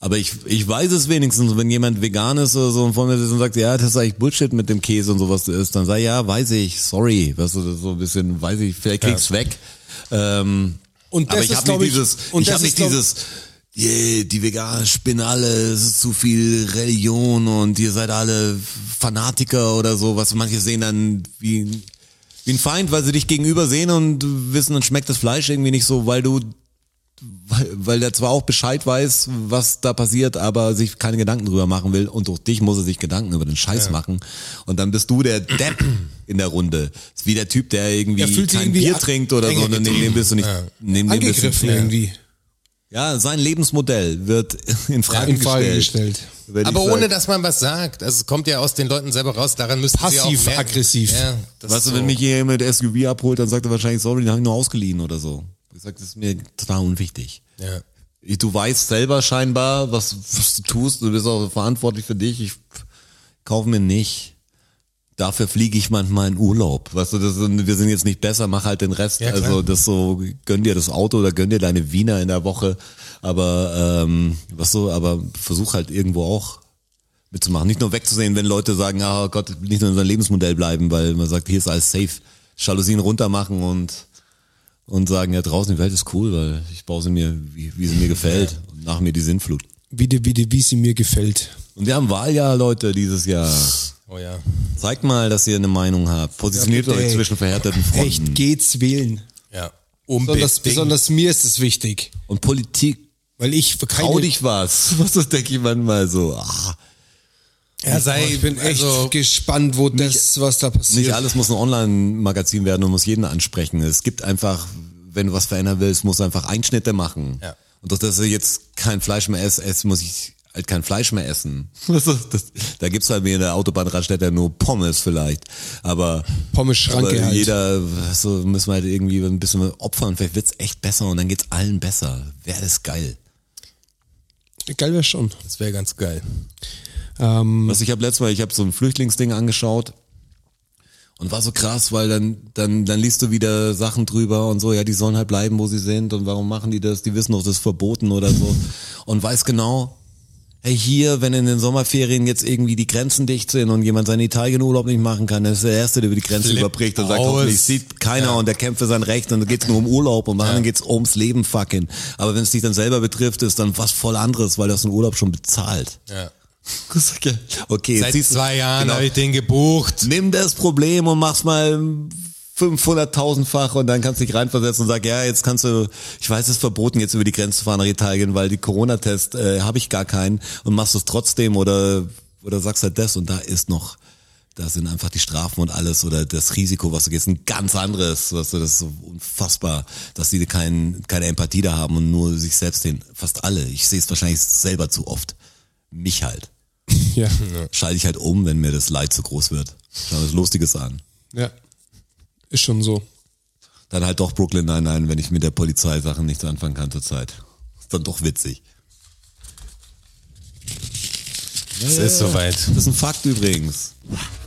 Aber ich, ich weiß es wenigstens, wenn jemand vegan ist oder so und vor mir sitzt und sagt, ja, das ist eigentlich Bullshit mit dem Käse und sowas ist, dann ich, ja, weiß ich, sorry, weißt du, so ein bisschen, weiß ich, vielleicht krieg's weg. Ähm, Und aber das ich ist, habe nicht ich- dieses, und ich habe nicht dieses, yeah, die Veganer spinnen alle, es ist zu viel Religion und ihr seid alle Fanatiker oder so, was manche sehen dann wie, ein- wie ein Feind, weil sie dich gegenüber sehen und wissen, dann schmeckt das Fleisch irgendwie nicht so, weil du weil, weil der zwar auch Bescheid weiß, was da passiert, aber sich keine Gedanken drüber machen will und durch dich muss er sich Gedanken über den Scheiß machen und dann bist du der Depp in der Runde. Ist wie der Typ, der irgendwie sich kein irgendwie Bier trinkt oder so, und neben dem bist du nicht, neben dem bist du irgendwie. Ja, sein Lebensmodell wird in Frage, In Frage gestellt. gestellt. Wenn Aber ohne, dass man was sagt. Also es kommt ja aus den Leuten selber raus. Daran müssten sie auch merken. Passiv-aggressiv. Ja, das Weißt du, wenn so. mich hier mit SUV abholt, dann sagt er wahrscheinlich, sorry, den habe ich nur ausgeliehen oder so. Ich sag, das ist mir total unwichtig. Ja. Ich- Du weißt selber scheinbar, was, was du tust. Du bist auch verantwortlich für dich. Ich kaufe mir nicht. Dafür fliege ich manchmal in Urlaub. Weißt du, das wir sind jetzt nicht besser, mach halt den Rest. Ja, also das so, gönn dir das Auto oder gönn dir deine Wiener in der Woche. Aber ähm, was so, aber versuch halt irgendwo auch mitzumachen. Nicht nur wegzusehen, wenn Leute sagen, ah Gott, nicht nur in unserem Lebensmodell bleiben, weil man sagt, hier ist alles safe. Jalousien runter machen und und sagen, ja draußen die Welt ist cool, weil ich baue sie mir, wie, wie sie mir gefällt. Und nach mir die Sintflut. Wie, die, wie, die, wie sie mir gefällt. Und wir haben Wahljahr, Leute, dieses Jahr. Oh ja. Zeigt mal, dass ihr eine Meinung habt. Positioniert Ja, bitte, euch ey. zwischen verhärteten Fronten. Echt, geht's wählen. Ja. Besonders, Unbedingt. besonders mir ist es wichtig. Und Politik, Weil ich keine, trau dich was. Was das denke ich manchmal so. Ah, Ja, sei, ich bin echt also, gespannt, wo das, was da passiert. nicht alles muss ein Online-Magazin werden und muss jeden ansprechen. Es gibt einfach, wenn du was verändern willst, musst du einfach Einschnitte machen. Ja. Und durch das ich jetzt kein Fleisch mehr esse, esse muss ich halt kein Fleisch mehr essen. Das ist, das, da gibt's halt mir in der Autobahnraststätte nur Pommes vielleicht. Aber, Pommes-Schranke aber halt. jeder, so müssen wir halt irgendwie ein bisschen opfern. Vielleicht wird's echt besser und dann geht's allen besser. Wäre das geil. Geil wäre schon. das wäre ganz geil. Ähm, Was ich habe letztes Mal, ich habe so ein Flüchtlingsding angeschaut und war so krass, weil dann dann dann liest du wieder Sachen drüber und so, ja, die sollen halt bleiben, wo sie sind und warum machen die das? Die wissen doch, das ist verboten oder so und weiß genau, hey, hier, wenn in den Sommerferien jetzt irgendwie die Grenzen dicht sind und jemand seinen Italienurlaub nicht machen kann, dann ist der Erste, der über die Grenze Flip überbricht und sagt, aus. hoffentlich sieht keiner und der kämpft für sein Recht und dann geht's nur um Urlaub und bei anderen geht's ums Leben fucking. Aber wenn es dich dann selber betrifft, ist dann was voll anderes, weil du hast den Urlaub schon bezahlt. Ja. Okay, Seit zwei Jahren genau. habe ich den gebucht. Nimm das Problem und mach's mal 500.000-fach und dann kannst du dich reinversetzen und sag, ja, jetzt kannst du, ich weiß, es ist verboten, jetzt über die Grenze zu fahren nach Italien, weil die Corona-Test äh, habe ich gar keinen und machst es trotzdem oder oder sagst halt das und da ist noch, da sind einfach die Strafen und alles oder das Risiko, was du gehst, ein ganz anderes, was du, das ist so unfassbar, dass die kein, keine Empathie da haben und nur sich selbst sehen. Fast alle. Ich sehe es wahrscheinlich selber zu oft. Mich halt ja. schalte ich halt um, wenn mir das Leid zu groß wird. Schau was Lustiges an. ja. Ist schon so. Dann halt doch Brooklyn Nine-Nine, wenn ich mit der Polizeisachen nichts anfangen kann zurzeit. Ist dann doch witzig. Es ist soweit. Das ist ein Fakt übrigens.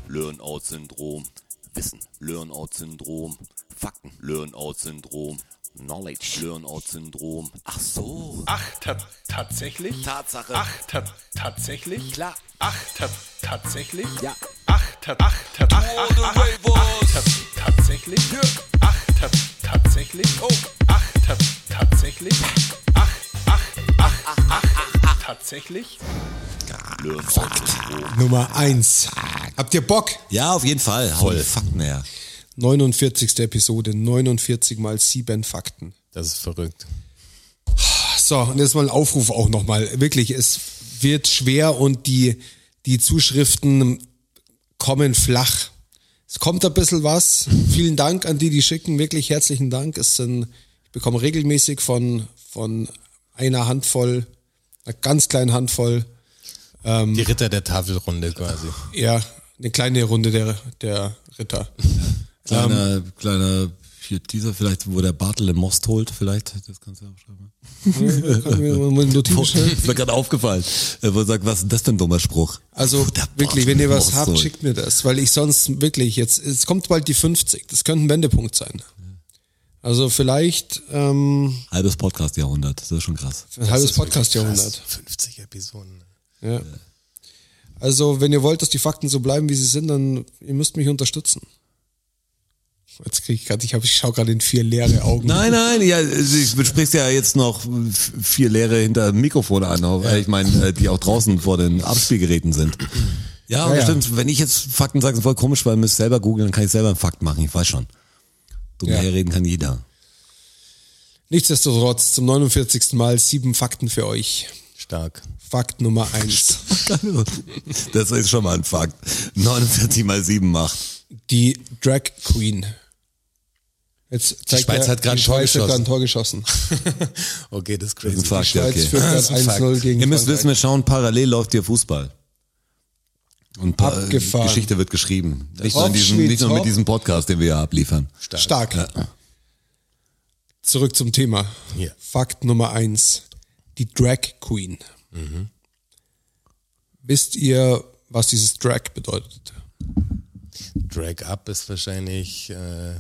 Learn-out-Syndrom. Wissen. Learn-out-Syndrom. Fakten. Learn-out-Syndrom. Knowledge. Learn-out-Syndrom. Ach so. Ach, ta tatsächlich? Tatsache. Ach, ta tatsächlich? Klar. Ach, ta tatsächlich? Ja. Ach, ta ach, ta ach, ach, ach, ach, ach, tatsächlich? Ja. Ach, ta tatsächlich? Oh. Ach, ta tatsächlich? Ach, ach, ach, ach, ach, ach, tatsächlich? Nummer 1. Habt ihr Bock? Ja, auf jeden Fall. Voll. Fakten her. 49. Episode, 49 mal 7 Fakten. Das ist verrückt. So, und jetzt mal ein Aufruf auch nochmal. Wirklich, es wird schwer und die, die Zuschriften kommen flach. Es kommt ein bisschen was. Vielen Dank an die, die schicken. Wirklich herzlichen Dank. Es sind, ich bekomme regelmäßig von, von einer Handvoll, einer ganz kleinen Handvoll, Die Ritter der Tafelrunde quasi. ja, eine kleine Runde der, der Ritter. Kleiner, kleiner hier Teaser, vielleicht, wo der Bartel im Most holt, vielleicht, das kannst du ja aufschreiben. Notiz stellen? ist mir gerade aufgefallen, äh, wo er sagt, was ist denn das für ein dummer Spruch? Also der wirklich, wenn ihr was Most habt, holt. schickt mir das, weil ich sonst wirklich jetzt, es kommt bald die 50, das könnte ein Wendepunkt sein. Also vielleicht ähm, Halbes Podcast-Jahrhundert, das ist schon krass. ein halbes Podcast-Jahrhundert. krass. 50 Episoden. Ja. Also wenn ihr wollt, dass die Fakten so bleiben, wie sie sind, dann ihr müsst mich unterstützen. Jetzt krieg ich gerade, ich, hab, ich schaue gerade in vier leere Augen. Nein, nein, ja, du sprichst ja jetzt noch vier Leere hinter dem Mikrofon an, weil ich meine, äh, die auch draußen vor den Abspielgeräten sind. Ja, Ja, ja. stimmt, wenn ich jetzt Fakten sage, ist voll komisch, weil ihr müsst selber googeln, dann kann ich selber einen Fakt machen, ich weiß schon. Dumm Ja. herreden kann jeder. Nichtsdestotrotz, zum 49. Mal sieben Fakten für euch. Stark. Fakt Nummer eins. Das ist schon mal ein Fakt. 49 mal 7 macht. Die Drag Queen. Jetzt zeigt Schweiz er, hat gerade die ein Tor Schweiz hat gerade ein geschossen. Tor geschossen. Okay, das ist Das ist ein crazy. Fakt, ja, Schweiz okay. führt Das gerade ist ein 1-0 Fakt. gegen Ihr müsst Frankreich. wissen, wir schauen parallel läuft hier Fußball. Und pa Abgefahren. Geschichte wird geschrieben. Nicht nur, in diesem, nicht nur mit diesem Podcast, den wir hier abliefern. Stark. Zurück zum Thema. Hier. Fakt Nummer eins. Die Drag Queen. Wisst ihr, was dieses Drag bedeutet? Drag up ist wahrscheinlich äh,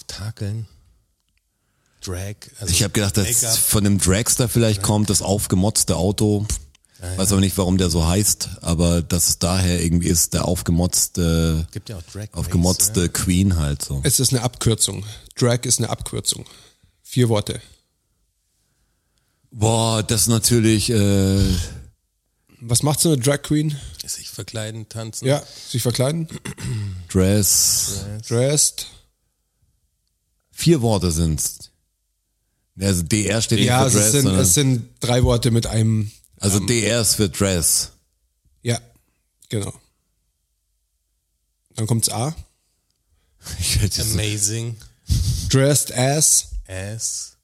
auftakeln. Drag. Also Ich habe gedacht, dass von dem Dragster vielleicht kommt, das aufgemotzte Auto. Weiß aber nicht, warum der so heißt, aber dass es daher irgendwie ist, der aufgemotzte, Gibt ja auch Drag aufgemotzte Queen halt so. Es ist eine Abkürzung. Drag ist eine Abkürzung. Vier Worte. Boah, das ist natürlich, äh, Was macht so eine Drag Queen? Sich verkleiden, tanzen. Ja, sich verkleiden, Dress. dressed. Vier Worte sind's. Also DR steht nicht Ja, für es Dress, sind, sondern, es sind drei Worte mit einem, also DR ist für Dress. ja, genau. Dann kommt's A. Ich hätte jetzt Amazing. Dressed as, Ass.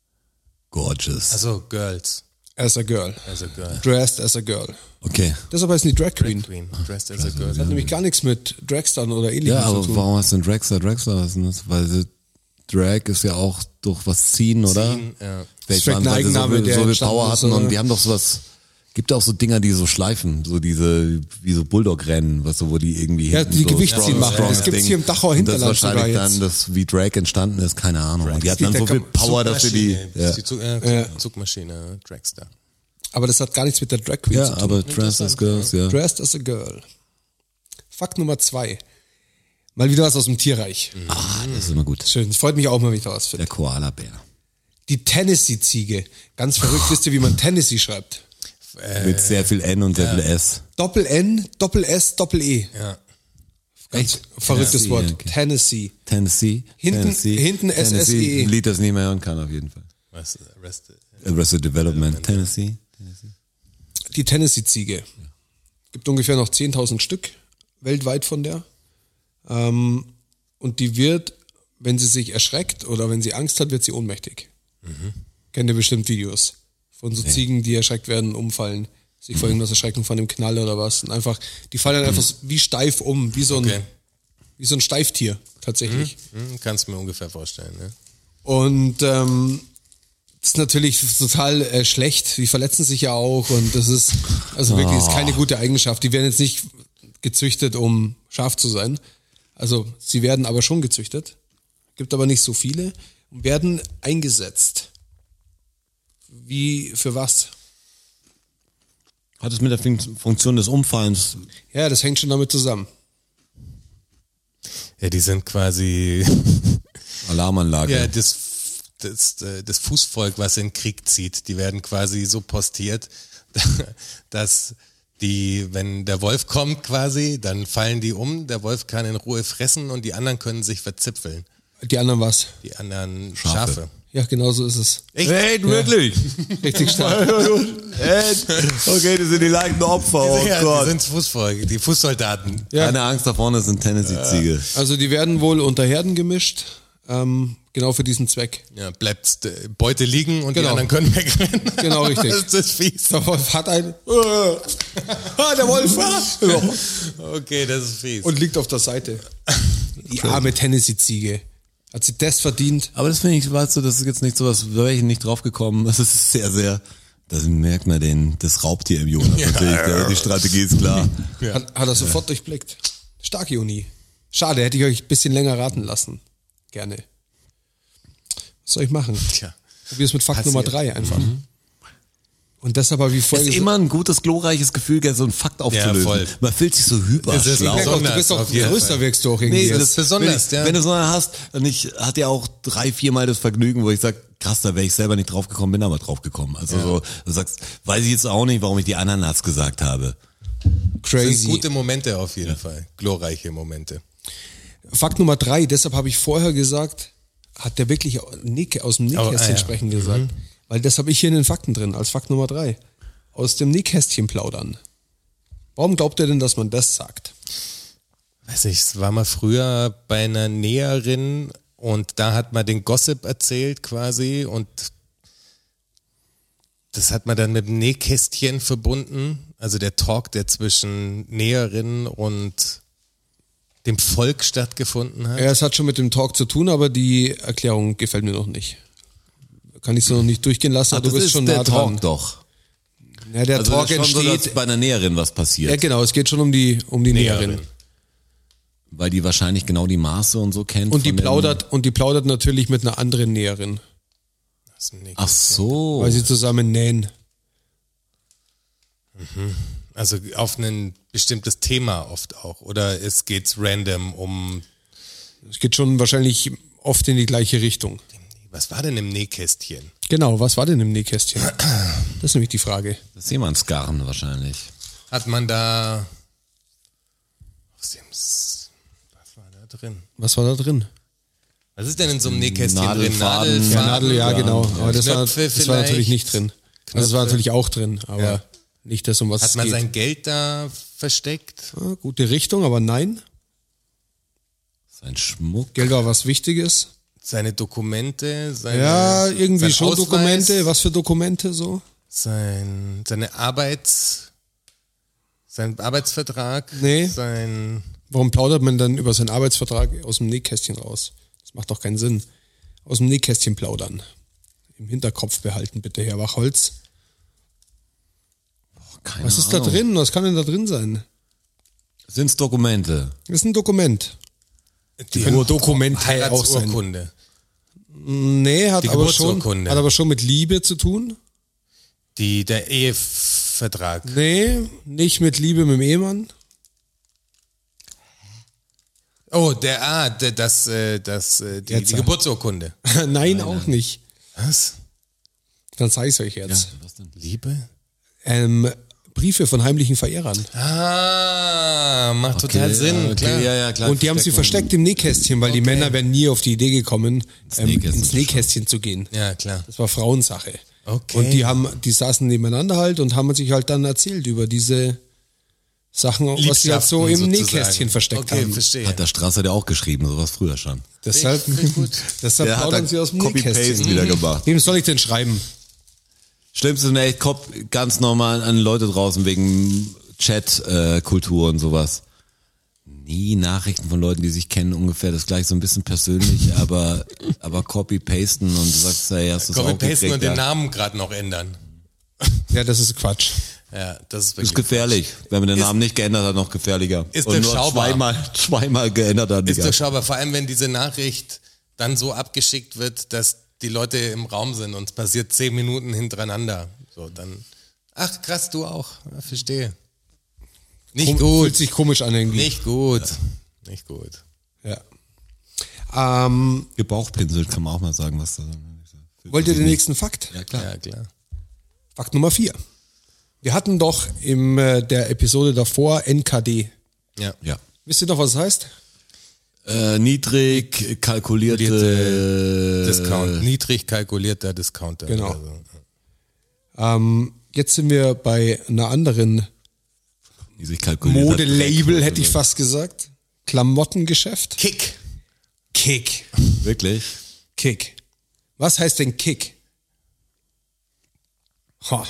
gorgeous. Also Girls. as a girl. As a girl. Dressed as a girl. okay. Deshalb heißt die Drag Queen. Queen. Dressed as a girl. Das hat nämlich gar nichts mit Dragstern oder ähnlichem Ja, aber zu tun. warum hast du einen Dragster, Dragster? Was ist denn das? Weil sie- Drag ist ja auch durch was ziehen, oder? Ziehen, ja. Ein weil sie Eigenname, so, viel- so viel Power hatten und die haben doch sowas, gibt auch so Dinger, die so schleifen, so diese, wie so Bulldog-Rennen, was so, wo die irgendwie Ja, hinten die so Gewichtsziehen machen. Das gibt's Ding. hier im Dachauer Und Hinterland Das ist wahrscheinlich sogar dann, jetzt. das, wie Drag entstanden ist, keine Ahnung. Und die hatten dann so viel Power, dass sie die, ja. ist die Zug, äh, Ja. Zugmaschine, Dragster. Aber das hat gar nichts mit der Drag Queen ja, zu tun. aber Dress as Girls, ja. Dressed as a girl. Fakt Nummer zwei. Mal wieder was aus dem Tierreich. Ah, das ist immer gut. Schön. Es freut mich auch mal, wenn ich da was Der finde. Koala-Bär. Die Tennessee-Ziege. Ganz verrückt. Wisst ihr, wie man Tennessee schreibt? Mit sehr viel N und sehr viel S. Doppel N, Doppel S, Doppel E. Ja. Ganz verrücktes Tennessee, Wort. okay. Tennessee. Tennessee. Hinten- Tennessee, hinten Tennessee. SSE. Ein Lied, das nicht mehr hören kann, auf jeden Fall. Arrested. Arrested Development. Tennessee. Die Tennessee-Ziege. Gibt ungefähr noch 10.000 Stück weltweit von der. Ähm, und die wird, wenn sie sich erschreckt oder wenn sie Angst hat, wird sie ohnmächtig. Kennt ihr bestimmt Videos von so Ziegen, die erschreckt werden, umfallen, sich vor irgendwas erschrecken von einem Knall oder was. Und einfach, die fallen dann einfach wie steif um, wie so ein, Okay. wie so ein Steiftier tatsächlich. Hm, kannst mir ungefähr vorstellen, ne? Und ähm, das ist natürlich total äh, schlecht. Die verletzen sich ja auch und das ist also wirklich ist keine gute Eigenschaft. Die werden jetzt nicht gezüchtet, um scharf zu sein. Also sie werden aber schon gezüchtet, gibt aber nicht so viele und werden eingesetzt. Wie für was? Hat es mit der Fun- Funktion des Umfallens Ja, das hängt schon damit zusammen. Ja, die sind quasi Alarmanlage? ja, das, das, äh, das Fußvolk, was in den Krieg zieht, die werden quasi so postiert, dass die, wenn der Wolf kommt quasi, dann fallen die um, der Wolf kann in Ruhe fressen und die anderen können sich verzipfeln. Die anderen was? Die anderen Schafe. Schafe. Ja, genau so ist es. Echt? Hey, wirklich? Richtig stark. okay, das sind die leichten Opfer, oh ja, Gott. die sind Fußvolk, die Fußsoldaten. Ja. Keine Angst, da vorne sind Tennessee-Ziege. Also die werden wohl unter Herden gemischt, ähm, genau für diesen Zweck. Ja, bleibt Beute liegen und die Genau. anderen können wegrennen. Genau, richtig. das ist fies. Der Wolf hat einen. ah, der Wolf! Ja. Okay, das ist fies. Und liegt auf der Seite. Die arme Tennessee-Ziege. Hat sie das verdient? Aber das finde ich, weißt du, das ist jetzt nicht sowas, da wäre ich nicht drauf gekommen. Das ist sehr, sehr, das merkt man den, das Raubtier im Jonas natürlich. Der, die Strategie ist klar. Hat, hat er sofort durchblickt. Stark, Juni. Schade, hätte ich euch ein bisschen länger raten lassen. Gerne. Was soll ich machen? Tja. Probier's mit Fakt Passiert. Nummer drei einfach. Und deshalb habe ich Das vorher ist immer ein gutes, glorreiches Gefühl, so einen Fakt aufzulösen. voll. Man fühlt sich so hyper Das ist schlau. gesagt, du bist jeden größer, wirkst du auch irgendwie. Nee, das ist besonders, wenn, ja. Wenn du so eine hast, und ich hatte ja auch drei, viermal das Vergnügen, wo ich sag, krass, da wäre ich selber nicht drauf gekommen, bin aber drauf gekommen. Also so, du sagst, weiß ich jetzt auch nicht, warum ich die Ananas gesagt habe. Das sind crazy. gute Momente auf jeden Fall. Glorreiche Momente. Fakt Nummer drei, deshalb habe ich vorher gesagt, hat der wirklich Nick aus dem Nähkästchen Oh, ah, ja. sprechen gesagt. Weil das habe ich hier in den Fakten drin, als Fakt Nummer drei. Aus dem Nähkästchen plaudern. Warum glaubt ihr denn, dass man das sagt? Weiß ich, es war mal früher bei einer Näherin und da hat man den Gossip erzählt quasi und das hat man dann mit dem Nähkästchen verbunden. Also der Talk, der zwischen Näherin und dem Volk stattgefunden hat. Ja, es hat schon mit dem Talk zu tun, aber die Erklärung gefällt mir noch nicht. Kann ich so noch nicht durchgehen lassen, Ah, aber du das bist ist schon der nah Talk dran. doch. Ja, der Also Talk schon so, entsteht. dass bei einer Näherin was passiert. ja, genau, es geht schon um die, um die Näherin. Näherin. Weil die wahrscheinlich genau die Maße und so kennt. Und die plaudert, und die plaudert natürlich mit einer anderen Näherin. Ach so. weil sie zusammen nähen. Also auf ein bestimmtes Thema oft auch. Oder es geht random um, Es geht schon wahrscheinlich oft in die gleiche Richtung. was war denn im Nähkästchen? Genau, was war denn im Nähkästchen? Das ist nämlich die Frage. Das Skarren wahrscheinlich. Hat man da, aus dem, S- was war da drin? Was war da drin? Was ist denn in so einem Nähkästchen drin? Nadelfaden. Ja, Nadel, ja, genau. Aber das war, Knöpfe das war natürlich nicht drin. Also das war Knöpfe. natürlich auch drin, aber Ja. Nicht das, um was Hat es man geht. sein Geld da versteckt? Ja, gute Richtung, aber nein. Sein Schmuck. Geld war was Wichtiges. Seine Dokumente? Seine, Ja, irgendwie sein schon Ausweis, Dokumente. Was für Dokumente so? Sein, seine Arbeits, sein Arbeitsvertrag? Nee. Sein, Warum plaudert man dann über seinen Arbeitsvertrag aus dem Nähkästchen raus? Das macht doch keinen Sinn. Aus dem Nähkästchen plaudern. Im Hinterkopf behalten, bitte, Herr Wachholz. Keine Was ist da Ahnung. drin? Was kann denn da drin sein? Sind's Dokumente? Das ist ein Dokument. die können Dokumente auch sein. Heiratsurkunde. Nee, hat Die aber, schon, Geburtsurkunde. hat aber schon mit Liebe zu tun. Die, der Ehevertrag. Nee, nicht mit Liebe mit dem Ehemann. Oh, der, ah, der, das, äh, das, äh, die, Jetzt die. Geburtsurkunde. nein, auch nicht. Was? Dann sage ich euch jetzt. Was denn? Liebe? Ähm, Briefe von heimlichen Verehrern. Ah, macht total Sinn, okay, klar. Ja, ja, klar. Und die haben sie versteckt im Nähkästchen, weil die Männer wären nie auf die Idee gekommen, ähm, Nähkästchen ins Nähkästchen zu gehen. Ja, klar. Das war Frauensache. Okay. Und die haben, die saßen nebeneinander halt und haben sich halt dann erzählt über diese Sachen, was sie halt so im Nähkästchen versteckt okay, haben. verstehe. Hat der Strasser der auch geschrieben, sowas früher schon. Deshalb, deshalb Der plaudern sie aus dem Copy-Paste Nähkästchen. wieder gemacht. Wem soll ich denn schreiben? Schlimmste ist echt Kopf ganz normal an Leute draußen wegen Chat-Kultur und sowas. Nie Nachrichten von Leuten, die sich kennen, ungefähr das gleiche, so ein bisschen persönlich, aber, aber Copy-Pasten und du sagst, ja, hast du Copy-pasten und den. Namen gerade noch ändern. Ja, das ist Quatsch. Ja, das ist Ist wirklich gefährlich. Wenn man den Ist- Namen nicht geändert hat, noch gefährlicher. Ist und nur durchschaubar. zweimal, zweimal geändert hat. Ist durchschaubar, vor allem wenn diese Nachricht dann so abgeschickt wird, dass die Leute im Raum sind und es passiert zehn Minuten hintereinander. So, dann, ach krass, du auch, ja, verstehe. Nicht Kom- gut, Fühlt sich komisch an irgendwie. nicht gut, nicht gut. Ja. Ähm, Gebauchpinselt kann man auch mal sagen, was da Wollt ihr den nächsten Fakt? Ja, klar. Ja, klar. Fakt Nummer vier. Wir hatten doch in äh, der Episode davor NKD. Ja. Ja. Wisst ihr noch, was es heißt? Äh, niedrig kalkulierte Discount. Niedrig kalkulierter Discounter. Genau. oder so. Ähm, jetzt sind wir bei einer anderen Modelabel, hätte ich fast gesagt. Klamottengeschäft. Kick. Kick. Wirklich? Kick. Was heißt denn Kick? Ha.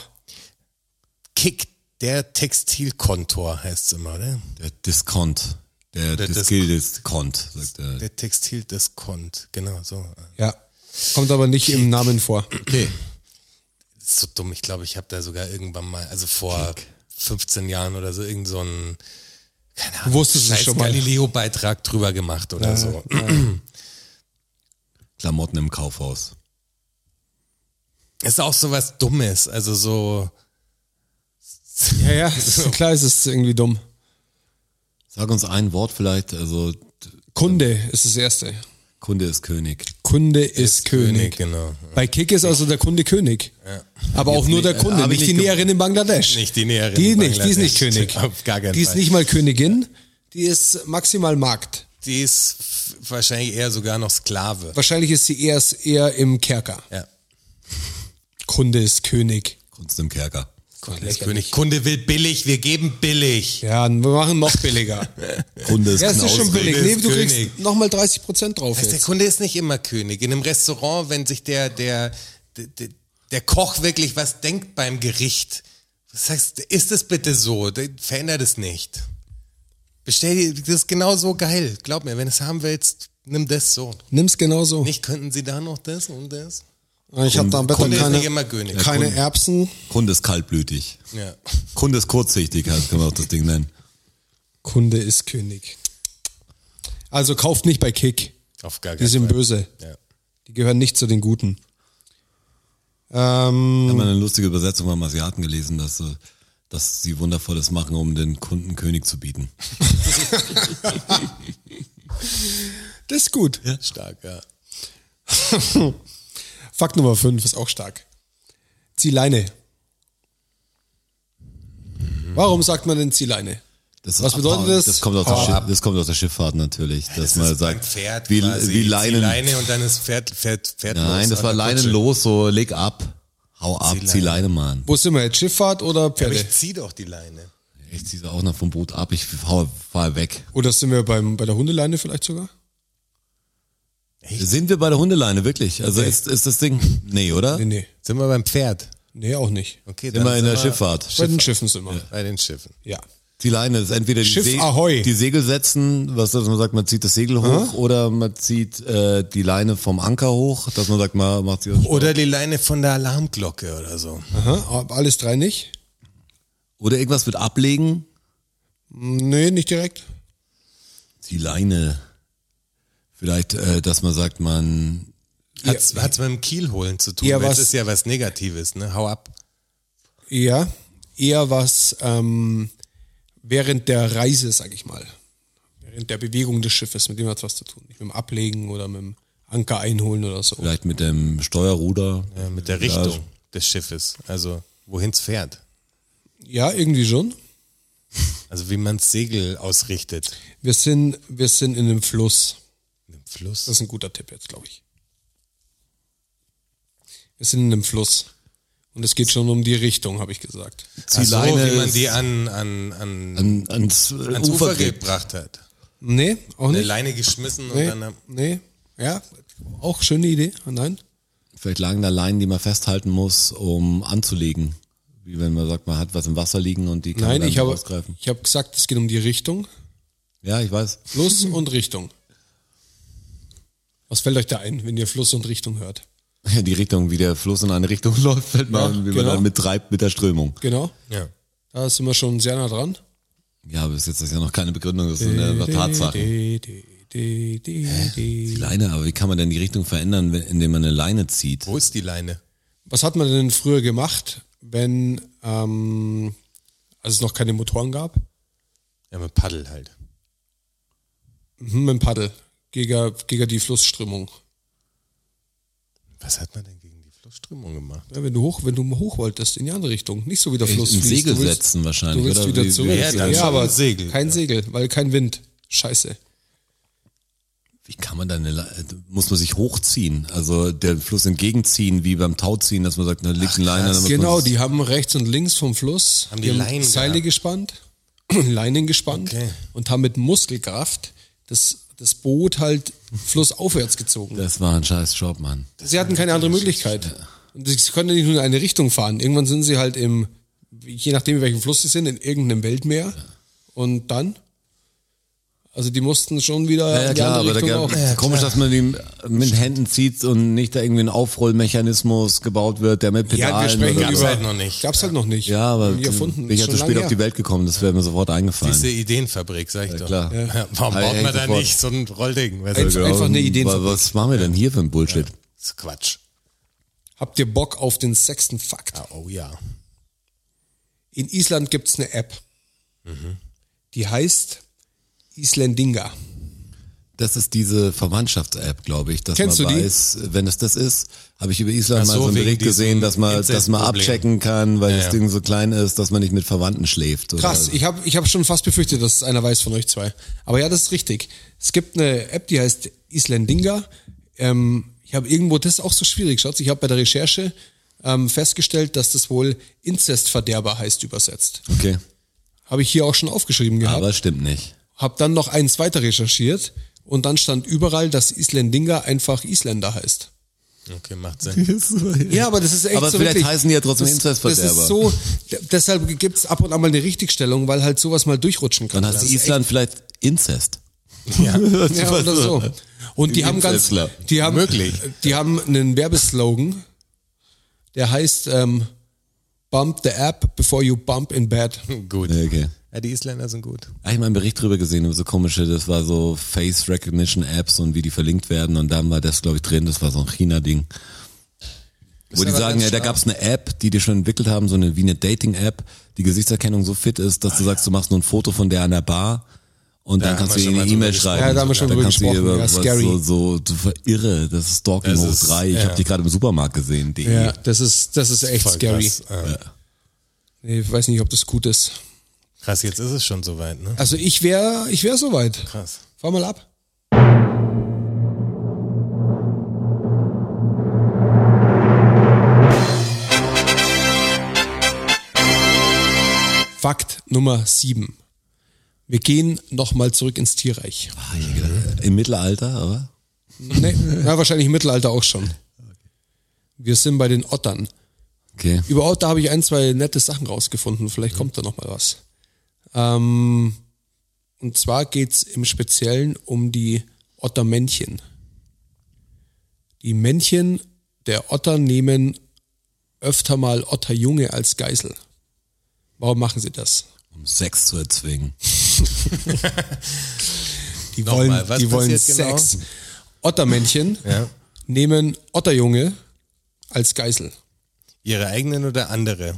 Kick, der Textilkontor heißt es immer, oder? Der Discount. Der, Der der Dis- Discount, sagt er. Der Textildiskont, genau so. Ja. Kommt aber nicht im Namen vor. Okay. Das ist so dumm. Ich glaube, ich habe da sogar irgendwann mal, also vor 15 Jahren oder so, irgend so ein, keine Ahnung, Wusstest scheiß. Galileo-Beitrag drüber gemacht oder so. Klamotten im Kaufhaus. Ist auch so was Dummes, also so, Ja, ja, ist, klar ist es irgendwie dumm. Sag uns ein Wort vielleicht, also Kunde ist das erste. Kunde ist König. Kunde ist, König. genau. Bei Kick ist also der Kunde König. Aber auch nur der Kunde, nicht die nicht ge- Näherin in Bangladesch. Nicht die Näherin Die in nicht, die ist nicht. König. Auf gar keinen die ist Fall. nicht mal Königin, die ist maximal Markt. Die ist wahrscheinlich eher sogar noch Sklave. Wahrscheinlich ist sie erst eher im Kerker. Ja. Kunde ist König. Kunst im Kerker. König. Kunde will billig, wir geben billig. Ja, wir machen noch billiger. Kunde ist Ja, es ist schon billig. Nee, du König. kriegst nochmal 30 Prozent drauf Weißt, der. Kunde ist nicht immer König. In einem Restaurant, wenn sich der, der, der, der, Koch wirklich was denkt beim Gericht, was sagst, ist es bitte so? Der- Verändert es nicht. Bestell dir, das ist genau so geil. Glaub mir, wenn du es haben willst, nimm das so. Nimm's genauso. Nicht könnten sie da noch das und das? Ich habe da am Bett Kunde ist keine, König. keine Erbsen. Kunde ist kaltblütig. Ja. Kunde ist kurzsichtig, heißt, können wir auch das Ding nennen. Kunde ist König. Also kauft nicht bei Kick. Auf gar Die keinen sind Fall. böse. Ja. Die gehören nicht zu den Guten. Ich habe Ähm, mal eine lustige Übersetzung beim Asiaten gelesen, dass, äh, dass sie Wundervolles machen, um den Kunden König zu bieten. das ist gut. Stark, ja. Fakt Nummer 5 ist auch stark. Ziehleine. Warum sagt man denn Ziehleine? Das Was bedeutet das? Das kommt aus, der Schiff, das kommt aus der Schifffahrt natürlich, dass Das man sagt, Pferd wie, quasi. wie Leinen. Leine und dann ist Pferd, Pferd, Pferd Nein, das war Leinen los, so leg ab, hau ab, Zieh Leine. Mann. Wo sind wir jetzt? Schifffahrt oder Pferde? ich zieh doch die Leine. Ich zieh sie auch noch vom Boot ab, ich hau, fahr weg. Oder sind wir beim, bei der Hundeleine vielleicht sogar? Sind wir bei der Hundeleine, wirklich? Also ist, ist das Ding, nee, oder? Nee, nee. Sind wir beim Pferd? Nee, auch nicht. Okay, Sind wir in der Schifffahrt. Bei den Schiffen sind wir. Bei den Schiffen. Ja. Die Leine ist entweder die, Schiff Se- die Segel setzen, was das man sagt, man zieht das Segel hoch oder man zieht äh, die Leine vom Anker hoch, dass man sagt, man macht sie Oder die Leine von der Alarmglocke oder so. Aha, alles drei nicht? oder irgendwas mit ablegen. Nee, nicht direkt. Die Leine. Vielleicht, äh, dass man sagt, man Hat's, hat's mit dem Kiel holen zu tun. Ja, was- das ist ja was Negatives, ne? Hau ab. Ja, eher was ähm, während der Reise, sag ich mal. Während der Bewegung des Schiffes, mit dem hat es was zu tun. Nicht mit dem Ablegen oder mit dem Anker einholen oder so. vielleicht mit dem Steuerruder. Ja, mit der Richtung des Schiffes. Also, wohin's fährt. Ja, irgendwie schon. Also, wie man's Segel ausrichtet. Wir sind, wir sind in einem Fluss. Fluss. Das ist ein guter Tipp jetzt, glaube ich. Wir sind in einem Fluss. Und es geht schon um die Richtung, habe ich gesagt. Die Ach so, Leine wie man die an, an, an, an, ans, ans Ufer, gibt. gebracht hat. Nee, auch Eine nicht. Leine geschmissen und Nee, dann nee. Ja, auch schöne Idee. Nein. Vielleicht lagen da Leinen, die man festhalten muss, um anzulegen. Wie wenn man sagt, man hat was im Wasser liegen und die kann Nein, man ich habe, rausgreifen. ich habe gesagt, es geht um die Richtung. Ja, ich weiß. Fluss und Richtung. Was fällt euch da ein, wenn ihr Fluss und Richtung hört? Die Richtung, wie der Fluss in eine Richtung läuft, fällt man, Ja, wie genau. man dann mittreibt mit der Strömung. Genau. Ja. Da sind wir schon sehr nah dran. Ja, aber bis jetzt ist ja noch keine Begründung, das sind ja noch Tatsachen. Die, die, die, die, Die die. Leine, aber wie kann man denn die Richtung verändern, wenn- indem man eine Leine zieht? Wo ist die Leine? Was hat man denn früher gemacht, wenn ähm, als es noch keine Motoren gab? Ja, mit Paddel halt. Mhm, mit dem Paddel. Gegen, gegen die Flussströmung. Was hat man denn gegen die doch Strömung gemacht. Ja, wenn du hoch, wenn du hoch wolltest, in die andere Richtung. Nicht so wie der Fluss ein fließt. Segel Du willst- setzen wahrscheinlich, Du willst oder? wieder Wie- zurück. Ja, Ja, aber ein Segel, kein ja. Segel, weil kein Wind. Scheiße. Wie kann man da eine, Le- muss man sich hochziehen? Also der Fluss entgegenziehen, wie beim Tauziehen, dass man sagt, da liegt ein Leine. Genau, die haben rechts und links vom Fluss Haben die Leinen Seile gehabt? gespannt, Leinen gespannt Okay. und haben mit Muskelkraft das, das Boot halt flussaufwärts gezogen. Das war ein scheiß Job, Mann. Sie hatten keine andere Möglichkeit. Und sie konnten nicht nur in eine Richtung fahren. Irgendwann sind sie halt im, je nachdem in welchem Fluss sie sind, in irgendeinem Weltmeer. Und dann? Also die mussten schon wieder Ja, ja in die klar, andere aber da gab, auch. komisch, dass man die mit Händen zieht und nicht da irgendwie ein Aufrollmechanismus gebaut wird, der mit Ja, wir Pedalen sprechen oder Gab's über, halt noch nicht. Gab's halt noch nicht. Ja, aber Nie erfunden. bin ich ja zu spät lange auf die. Welt gekommen, das wäre mir sofort eingefallen. Diese Ideenfabrik, sag ich doch. klar. Ja, warum baut man da sofort. nicht so ein Rollding? Weißt Einfach- du? einfach eine was, Ideenfabrik. was machen wir denn hier für ein Bullshit? Das ist Quatsch. Habt ihr Bock auf den sechsten Fakt? Ah, oh ja. In Island gibt's eine App. Mhm. Die heißt Islandinga. Das ist diese Verwandtschafts-App, glaube ich, dass Kennst man du die? weiß, wenn es das ist, habe ich über Island Ach mal so, so einen Bericht gesehen, dass man, dass man Inzestproblem. abchecken kann, weil Ja, das ja. Ding so klein ist, dass man nicht mit Verwandten schläft. Krass, ich habe ich hab schon fast befürchtet, dass es einer weiß von euch zwei. Aber ja, das ist richtig. Es gibt eine App, die heißt Islandinga. Ähm, ich habe irgendwo, das ist auch so schwierig, schaut, ich habe bei der Recherche ähm, festgestellt, dass das wohl Inzestverderber heißt übersetzt. Okay, Habe ich hier auch schon aufgeschrieben gehabt. aber stimmt nicht. Hab dann noch eins weiter recherchiert und dann stand überall, dass Islandinga einfach Isländer heißt. Okay, macht Sinn. Ja, aber das ist echt Aber so vielleicht wirklich, heißen die ja trotzdem das, das Inzestverderber. ist so, deshalb gibt's ab und an mal eine Richtigstellung, weil halt sowas mal durchrutschen kann. Dann heißt Island vielleicht Inzest. Ja. ja, oder so. Und die haben ganz, die haben, Möglich. die haben einen Werbeslogan, der heißt ähm, Bump the app before you bump in bed. gut. Okay. Ja, die Isländer sind gut. Habe ich mal einen Bericht drüber gesehen, so komische, das war so Face Recognition Apps und wie die verlinkt werden und dann war das, glaube ich, drin, das war so ein China-Ding. Wo die sagen, ja, da gab es eine App, die die schon entwickelt haben, so eine wie eine Dating-App, die Gesichtserkennung so fit ist, dass du sagst, du machst nur ein Foto von der an der Bar und Da dann haben kannst du mal eine E-Mail schreiben. Ja, da haben wir schon Dann kannst du gesprochen. Ja, was scary. So, so, verirre, das ist Stalking Das hoch ist- drei. Ich ja. habe dich gerade im Supermarkt gesehen. Die. Ja, das ist, das ist echt Voll scary. Krass. Ja. Nee, Ich weiß nicht, ob das gut ist. krass, jetzt ist es schon soweit, ne? Also ich wäre, ich wäre soweit. Krass. Fahr mal ab. Fakt Nummer sieben. Wir gehen nochmal zurück ins Tierreich. Ah, gedacht, Im Mittelalter, aber. Nee, ja, wahrscheinlich im Mittelalter auch schon. Wir sind bei den Ottern. Okay. Über Otter habe ich ein, zwei nette Sachen rausgefunden. Vielleicht kommt da noch mal was. Ähm, und zwar geht's im Speziellen um die Ottermännchen. Die Männchen der Otter nehmen öfter mal Otterjunge als Geisel. Warum machen sie das? Um Sex zu erzwingen. Die Nochmal, wollen, was die wollen passiert genau? Sex. Ottermännchen Ja. nehmen Otterjunge als Geisel. Ihre eigenen oder andere?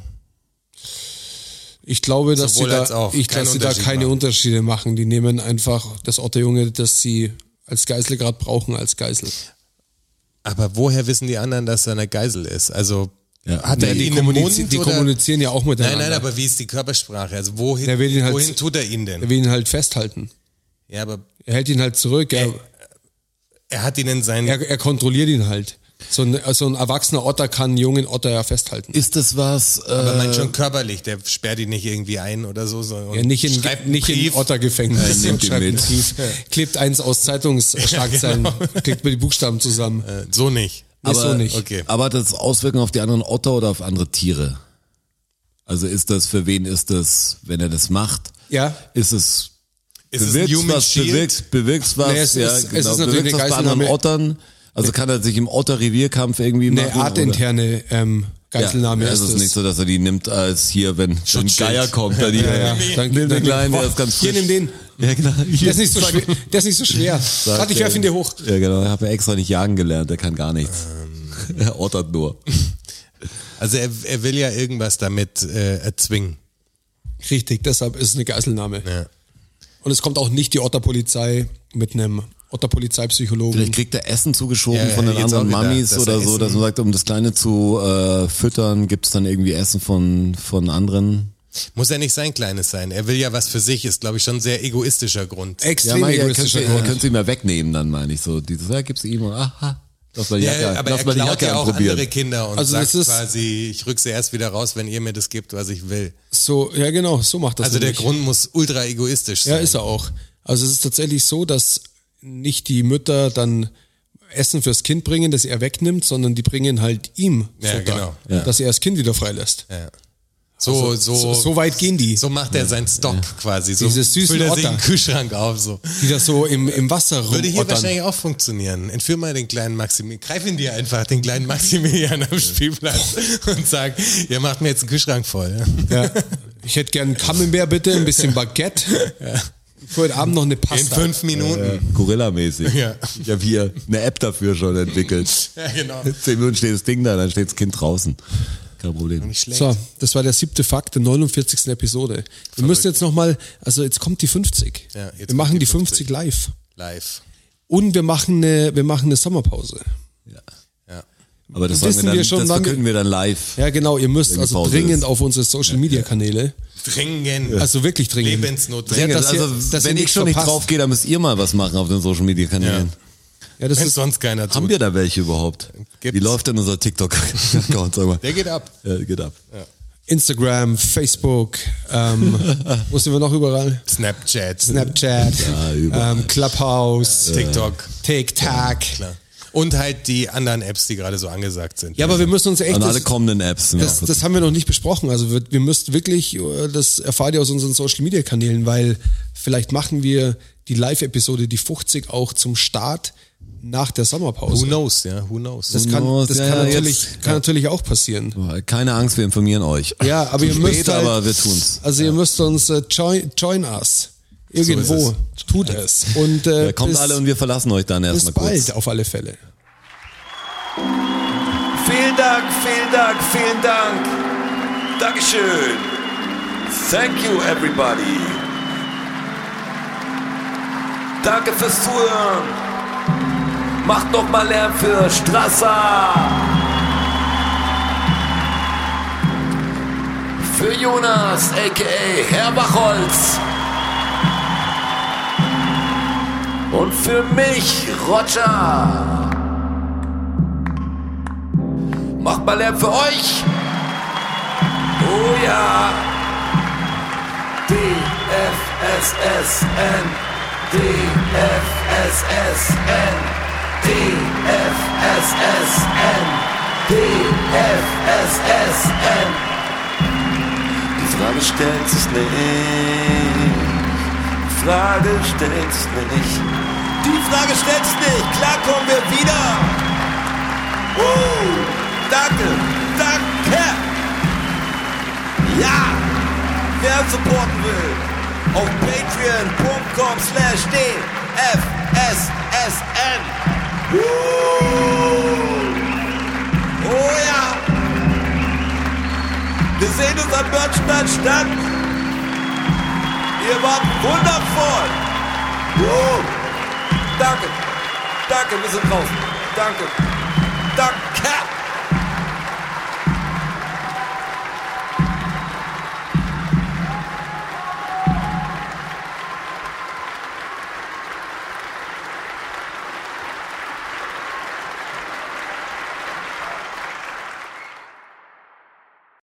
Ich glaube, dass Sowohl sie da, ich, dass sie da keine machen. Unterschiede machen. Die nehmen einfach das Otterjunge, das sie als Geisel gerade brauchen, als Geisel. Aber woher wissen die anderen, dass er eine Geisel ist? Also Ja. hat er die, ihn im kommunizi Mund die kommunizieren ja auch Nein, miteinander. nein, aber wie ist die Körpersprache? Also wohin, Der will ihn halt- wohin tut er ihn denn? er will ihn halt festhalten. Ja, aber Er hält ihn halt zurück. Er, er hat ihn in seinen. er, er kontrolliert ihn halt. So ein, so ein erwachsener Otter kann einen jungen Otter ja festhalten. Ist das was, äh, aber man schon körperlich, der sperrt ihn nicht irgendwie ein oder so, sondern Ja, nicht in, schreibt einen nicht in. Ottergefängnis. Ja, nimmt ihn Schreibt einen mit. Brief, klebt eins aus Zeitungsschlagzeilen, klebt mir die Buchstaben zusammen. Äh, so nicht. Nee, so nicht. Okay. Aber hat das Auswirkungen auf die anderen Otter oder auf andere Tiere? Also ist das, für wen ist das, wenn er das macht? Ja. Ist es, Ist es bewirkt Human was, Shield? bewirkt, bewirkt was, Nee, es ja, ist- es genau, ist natürlich was bei anderen. Ottern? Also kann er sich im Otter-Revierkampf irgendwie machen? Eine artinterne ähm, Geiselnahme ja, ist es ist es. nicht so, dass er die nimmt als hier, wenn, Schutzschild. Geier kommt, da die, Ja, ja. Dann- nimm den dann- Kleinen, der ist ganz Hier, frisch. nimm den. Ja, genau. Der ist nicht so schwer. Der ist nicht so schwer. Warte, ich werf ihn dir hoch. Ja, genau. Ich habe ja extra nicht jagen gelernt. Der kann gar nichts. er ottert nur. Also er, er will ja irgendwas damit äh, erzwingen. Richtig, deshalb ist es eine Geiselnahme. Ja. Und es kommt auch nicht die Otterpolizei mit einem Otter Polizeipsychologen. Vielleicht kriegt er Essen zugeschoben Ja, ja, von den anderen dass oder er so, Essen- dass man sagt, um das Kleine zu äh, füttern, gibt's dann irgendwie Essen von, von anderen. Muss ja nicht sein Kleines sein. Er will ja was für sich, ist, glaube ich, schon ein sehr egoistischer Grund. Extrem ja, könnt, egoistischer ihr Grund. könnt sie mal wegnehmen, dann meine ich so. Dieses, ja, gib's ihm und aha. Lass mal die Ja, Jacke, aber lass er mal die Jacke ja auch anprobieren. andere Kinder und Also sagt quasi, ich rück sie erst wieder raus, wenn ihr mir das gibt, was ich will. So, ja genau, so macht das Also der. Grund muss ultra egoistisch sein. Ja, ist er auch. Also es ist tatsächlich so, dass nicht die Mütter dann Essen fürs Kind bringen, das er wegnimmt, sondern die bringen halt ihm Ja, Futter, genau. dass er das Kind wieder freilässt. Ja. So, so, So, so weit gehen die, so macht er seinen Stock quasi. So Diese süßen füllt er sich Otter. einen Kühlschrank auf. So. die das so im, im Wasser Würde hier rumottern. wahrscheinlich auch funktionieren. Entführ mal den kleinen Maximilian. Greif ihn dir einfach, den kleinen Maximilian am Spielplatz und sag, ihr macht mir jetzt einen Kühlschrank voll. Ja. Ich hätte gern Camembert bitte, ein bisschen Baguette. Für heute Abend noch eine In Pasta. fünf Minuten. Gorilla-mäßig. Ja. Ich habe hier eine App dafür schon entwickelt. Ja, genau. Zehn Minuten steht das Ding da, dann steht das Kind draußen. Kein Problem. Nicht schlecht. So, das war der siebte Fakt der 49. Episode. Wir müssen jetzt nochmal, also jetzt kommt die 50. Ja, jetzt wir machen die die 50, live. Live. Und wir machen eine, wir machen eine Sommerpause. Ja. Aber das, Wissen sagen wir dann, wir schon, das verkünden wir dann live. Ja, genau, ihr müsst also Pause dringend ist. auf unsere Social Media Kanäle. Dringend. Also wirklich dringend. Lebensnotwendig. Ja, also, ihr wenn ich schon nicht verpasst. drauf gehe, dann müsst ihr mal was machen auf den Social Media Kanälen. Ja, das Wenn ist, sonst keiner tut. Haben wir da welche überhaupt? Gibt's. Wie läuft denn unser TikTok-Account? Der geht ab. Ja, geht ab. Instagram, Facebook, ähm, wo sind wir noch überall? Snapchat. Snapchat, überall. ähm, Clubhouse, TikTok. TikTok. Klar. Und halt die anderen Apps, die gerade so angesagt sind. Ja, aber wir müssen uns echt. Und alle Das, kommenden Apps. sind das, das haben wir noch nicht besprochen. Also wir, wir müssten wirklich, äh, das erfahrt ihr aus unseren Social Media Kanälen, weil vielleicht machen wir die Live-Episode, die 50, auch zum Start nach der Sommerpause. Who knows, ja, who knows. Das Who kann, knows? das Ja, kann, ja, natürlich, jetzt- kann natürlich auch passieren. Keine Angst, wir informieren euch. Ja, aber Zu ihr müsst spät, halt, aber wir tun's. Also ihr müsst uns äh, join, join us. Irgendwo. ist Tut es. Und äh, Ja, kommt bis, alle und wir verlassen euch dann bis erstmal bald kurz. auf alle Fälle. Vielen Dank, vielen Dank, vielen Dank. Dankeschön. Thank you, everybody. Danke fürs Zuhören. Macht noch mal Lärm für Strasser. Für Jonas, a.k.a. Herr Bachholz. Und für mich, Roger. Macht mal Lärm für euch. Oh ja. DFSSN. DFSSN. DFSSN. DFSSN. Die Frage stellt sich nicht. Die Frage stellt sich nicht. Die Frage stellt sich nicht. Klar kommen wir wieder. Uh, danke, danke. Ja, wer supporten will, auf patreon.com slash dfssn. Oh. Wir sehen uns am Börnstein statt. Ihr wart wundervoll. Uh, danke, danke, wir sind draußen. Danke.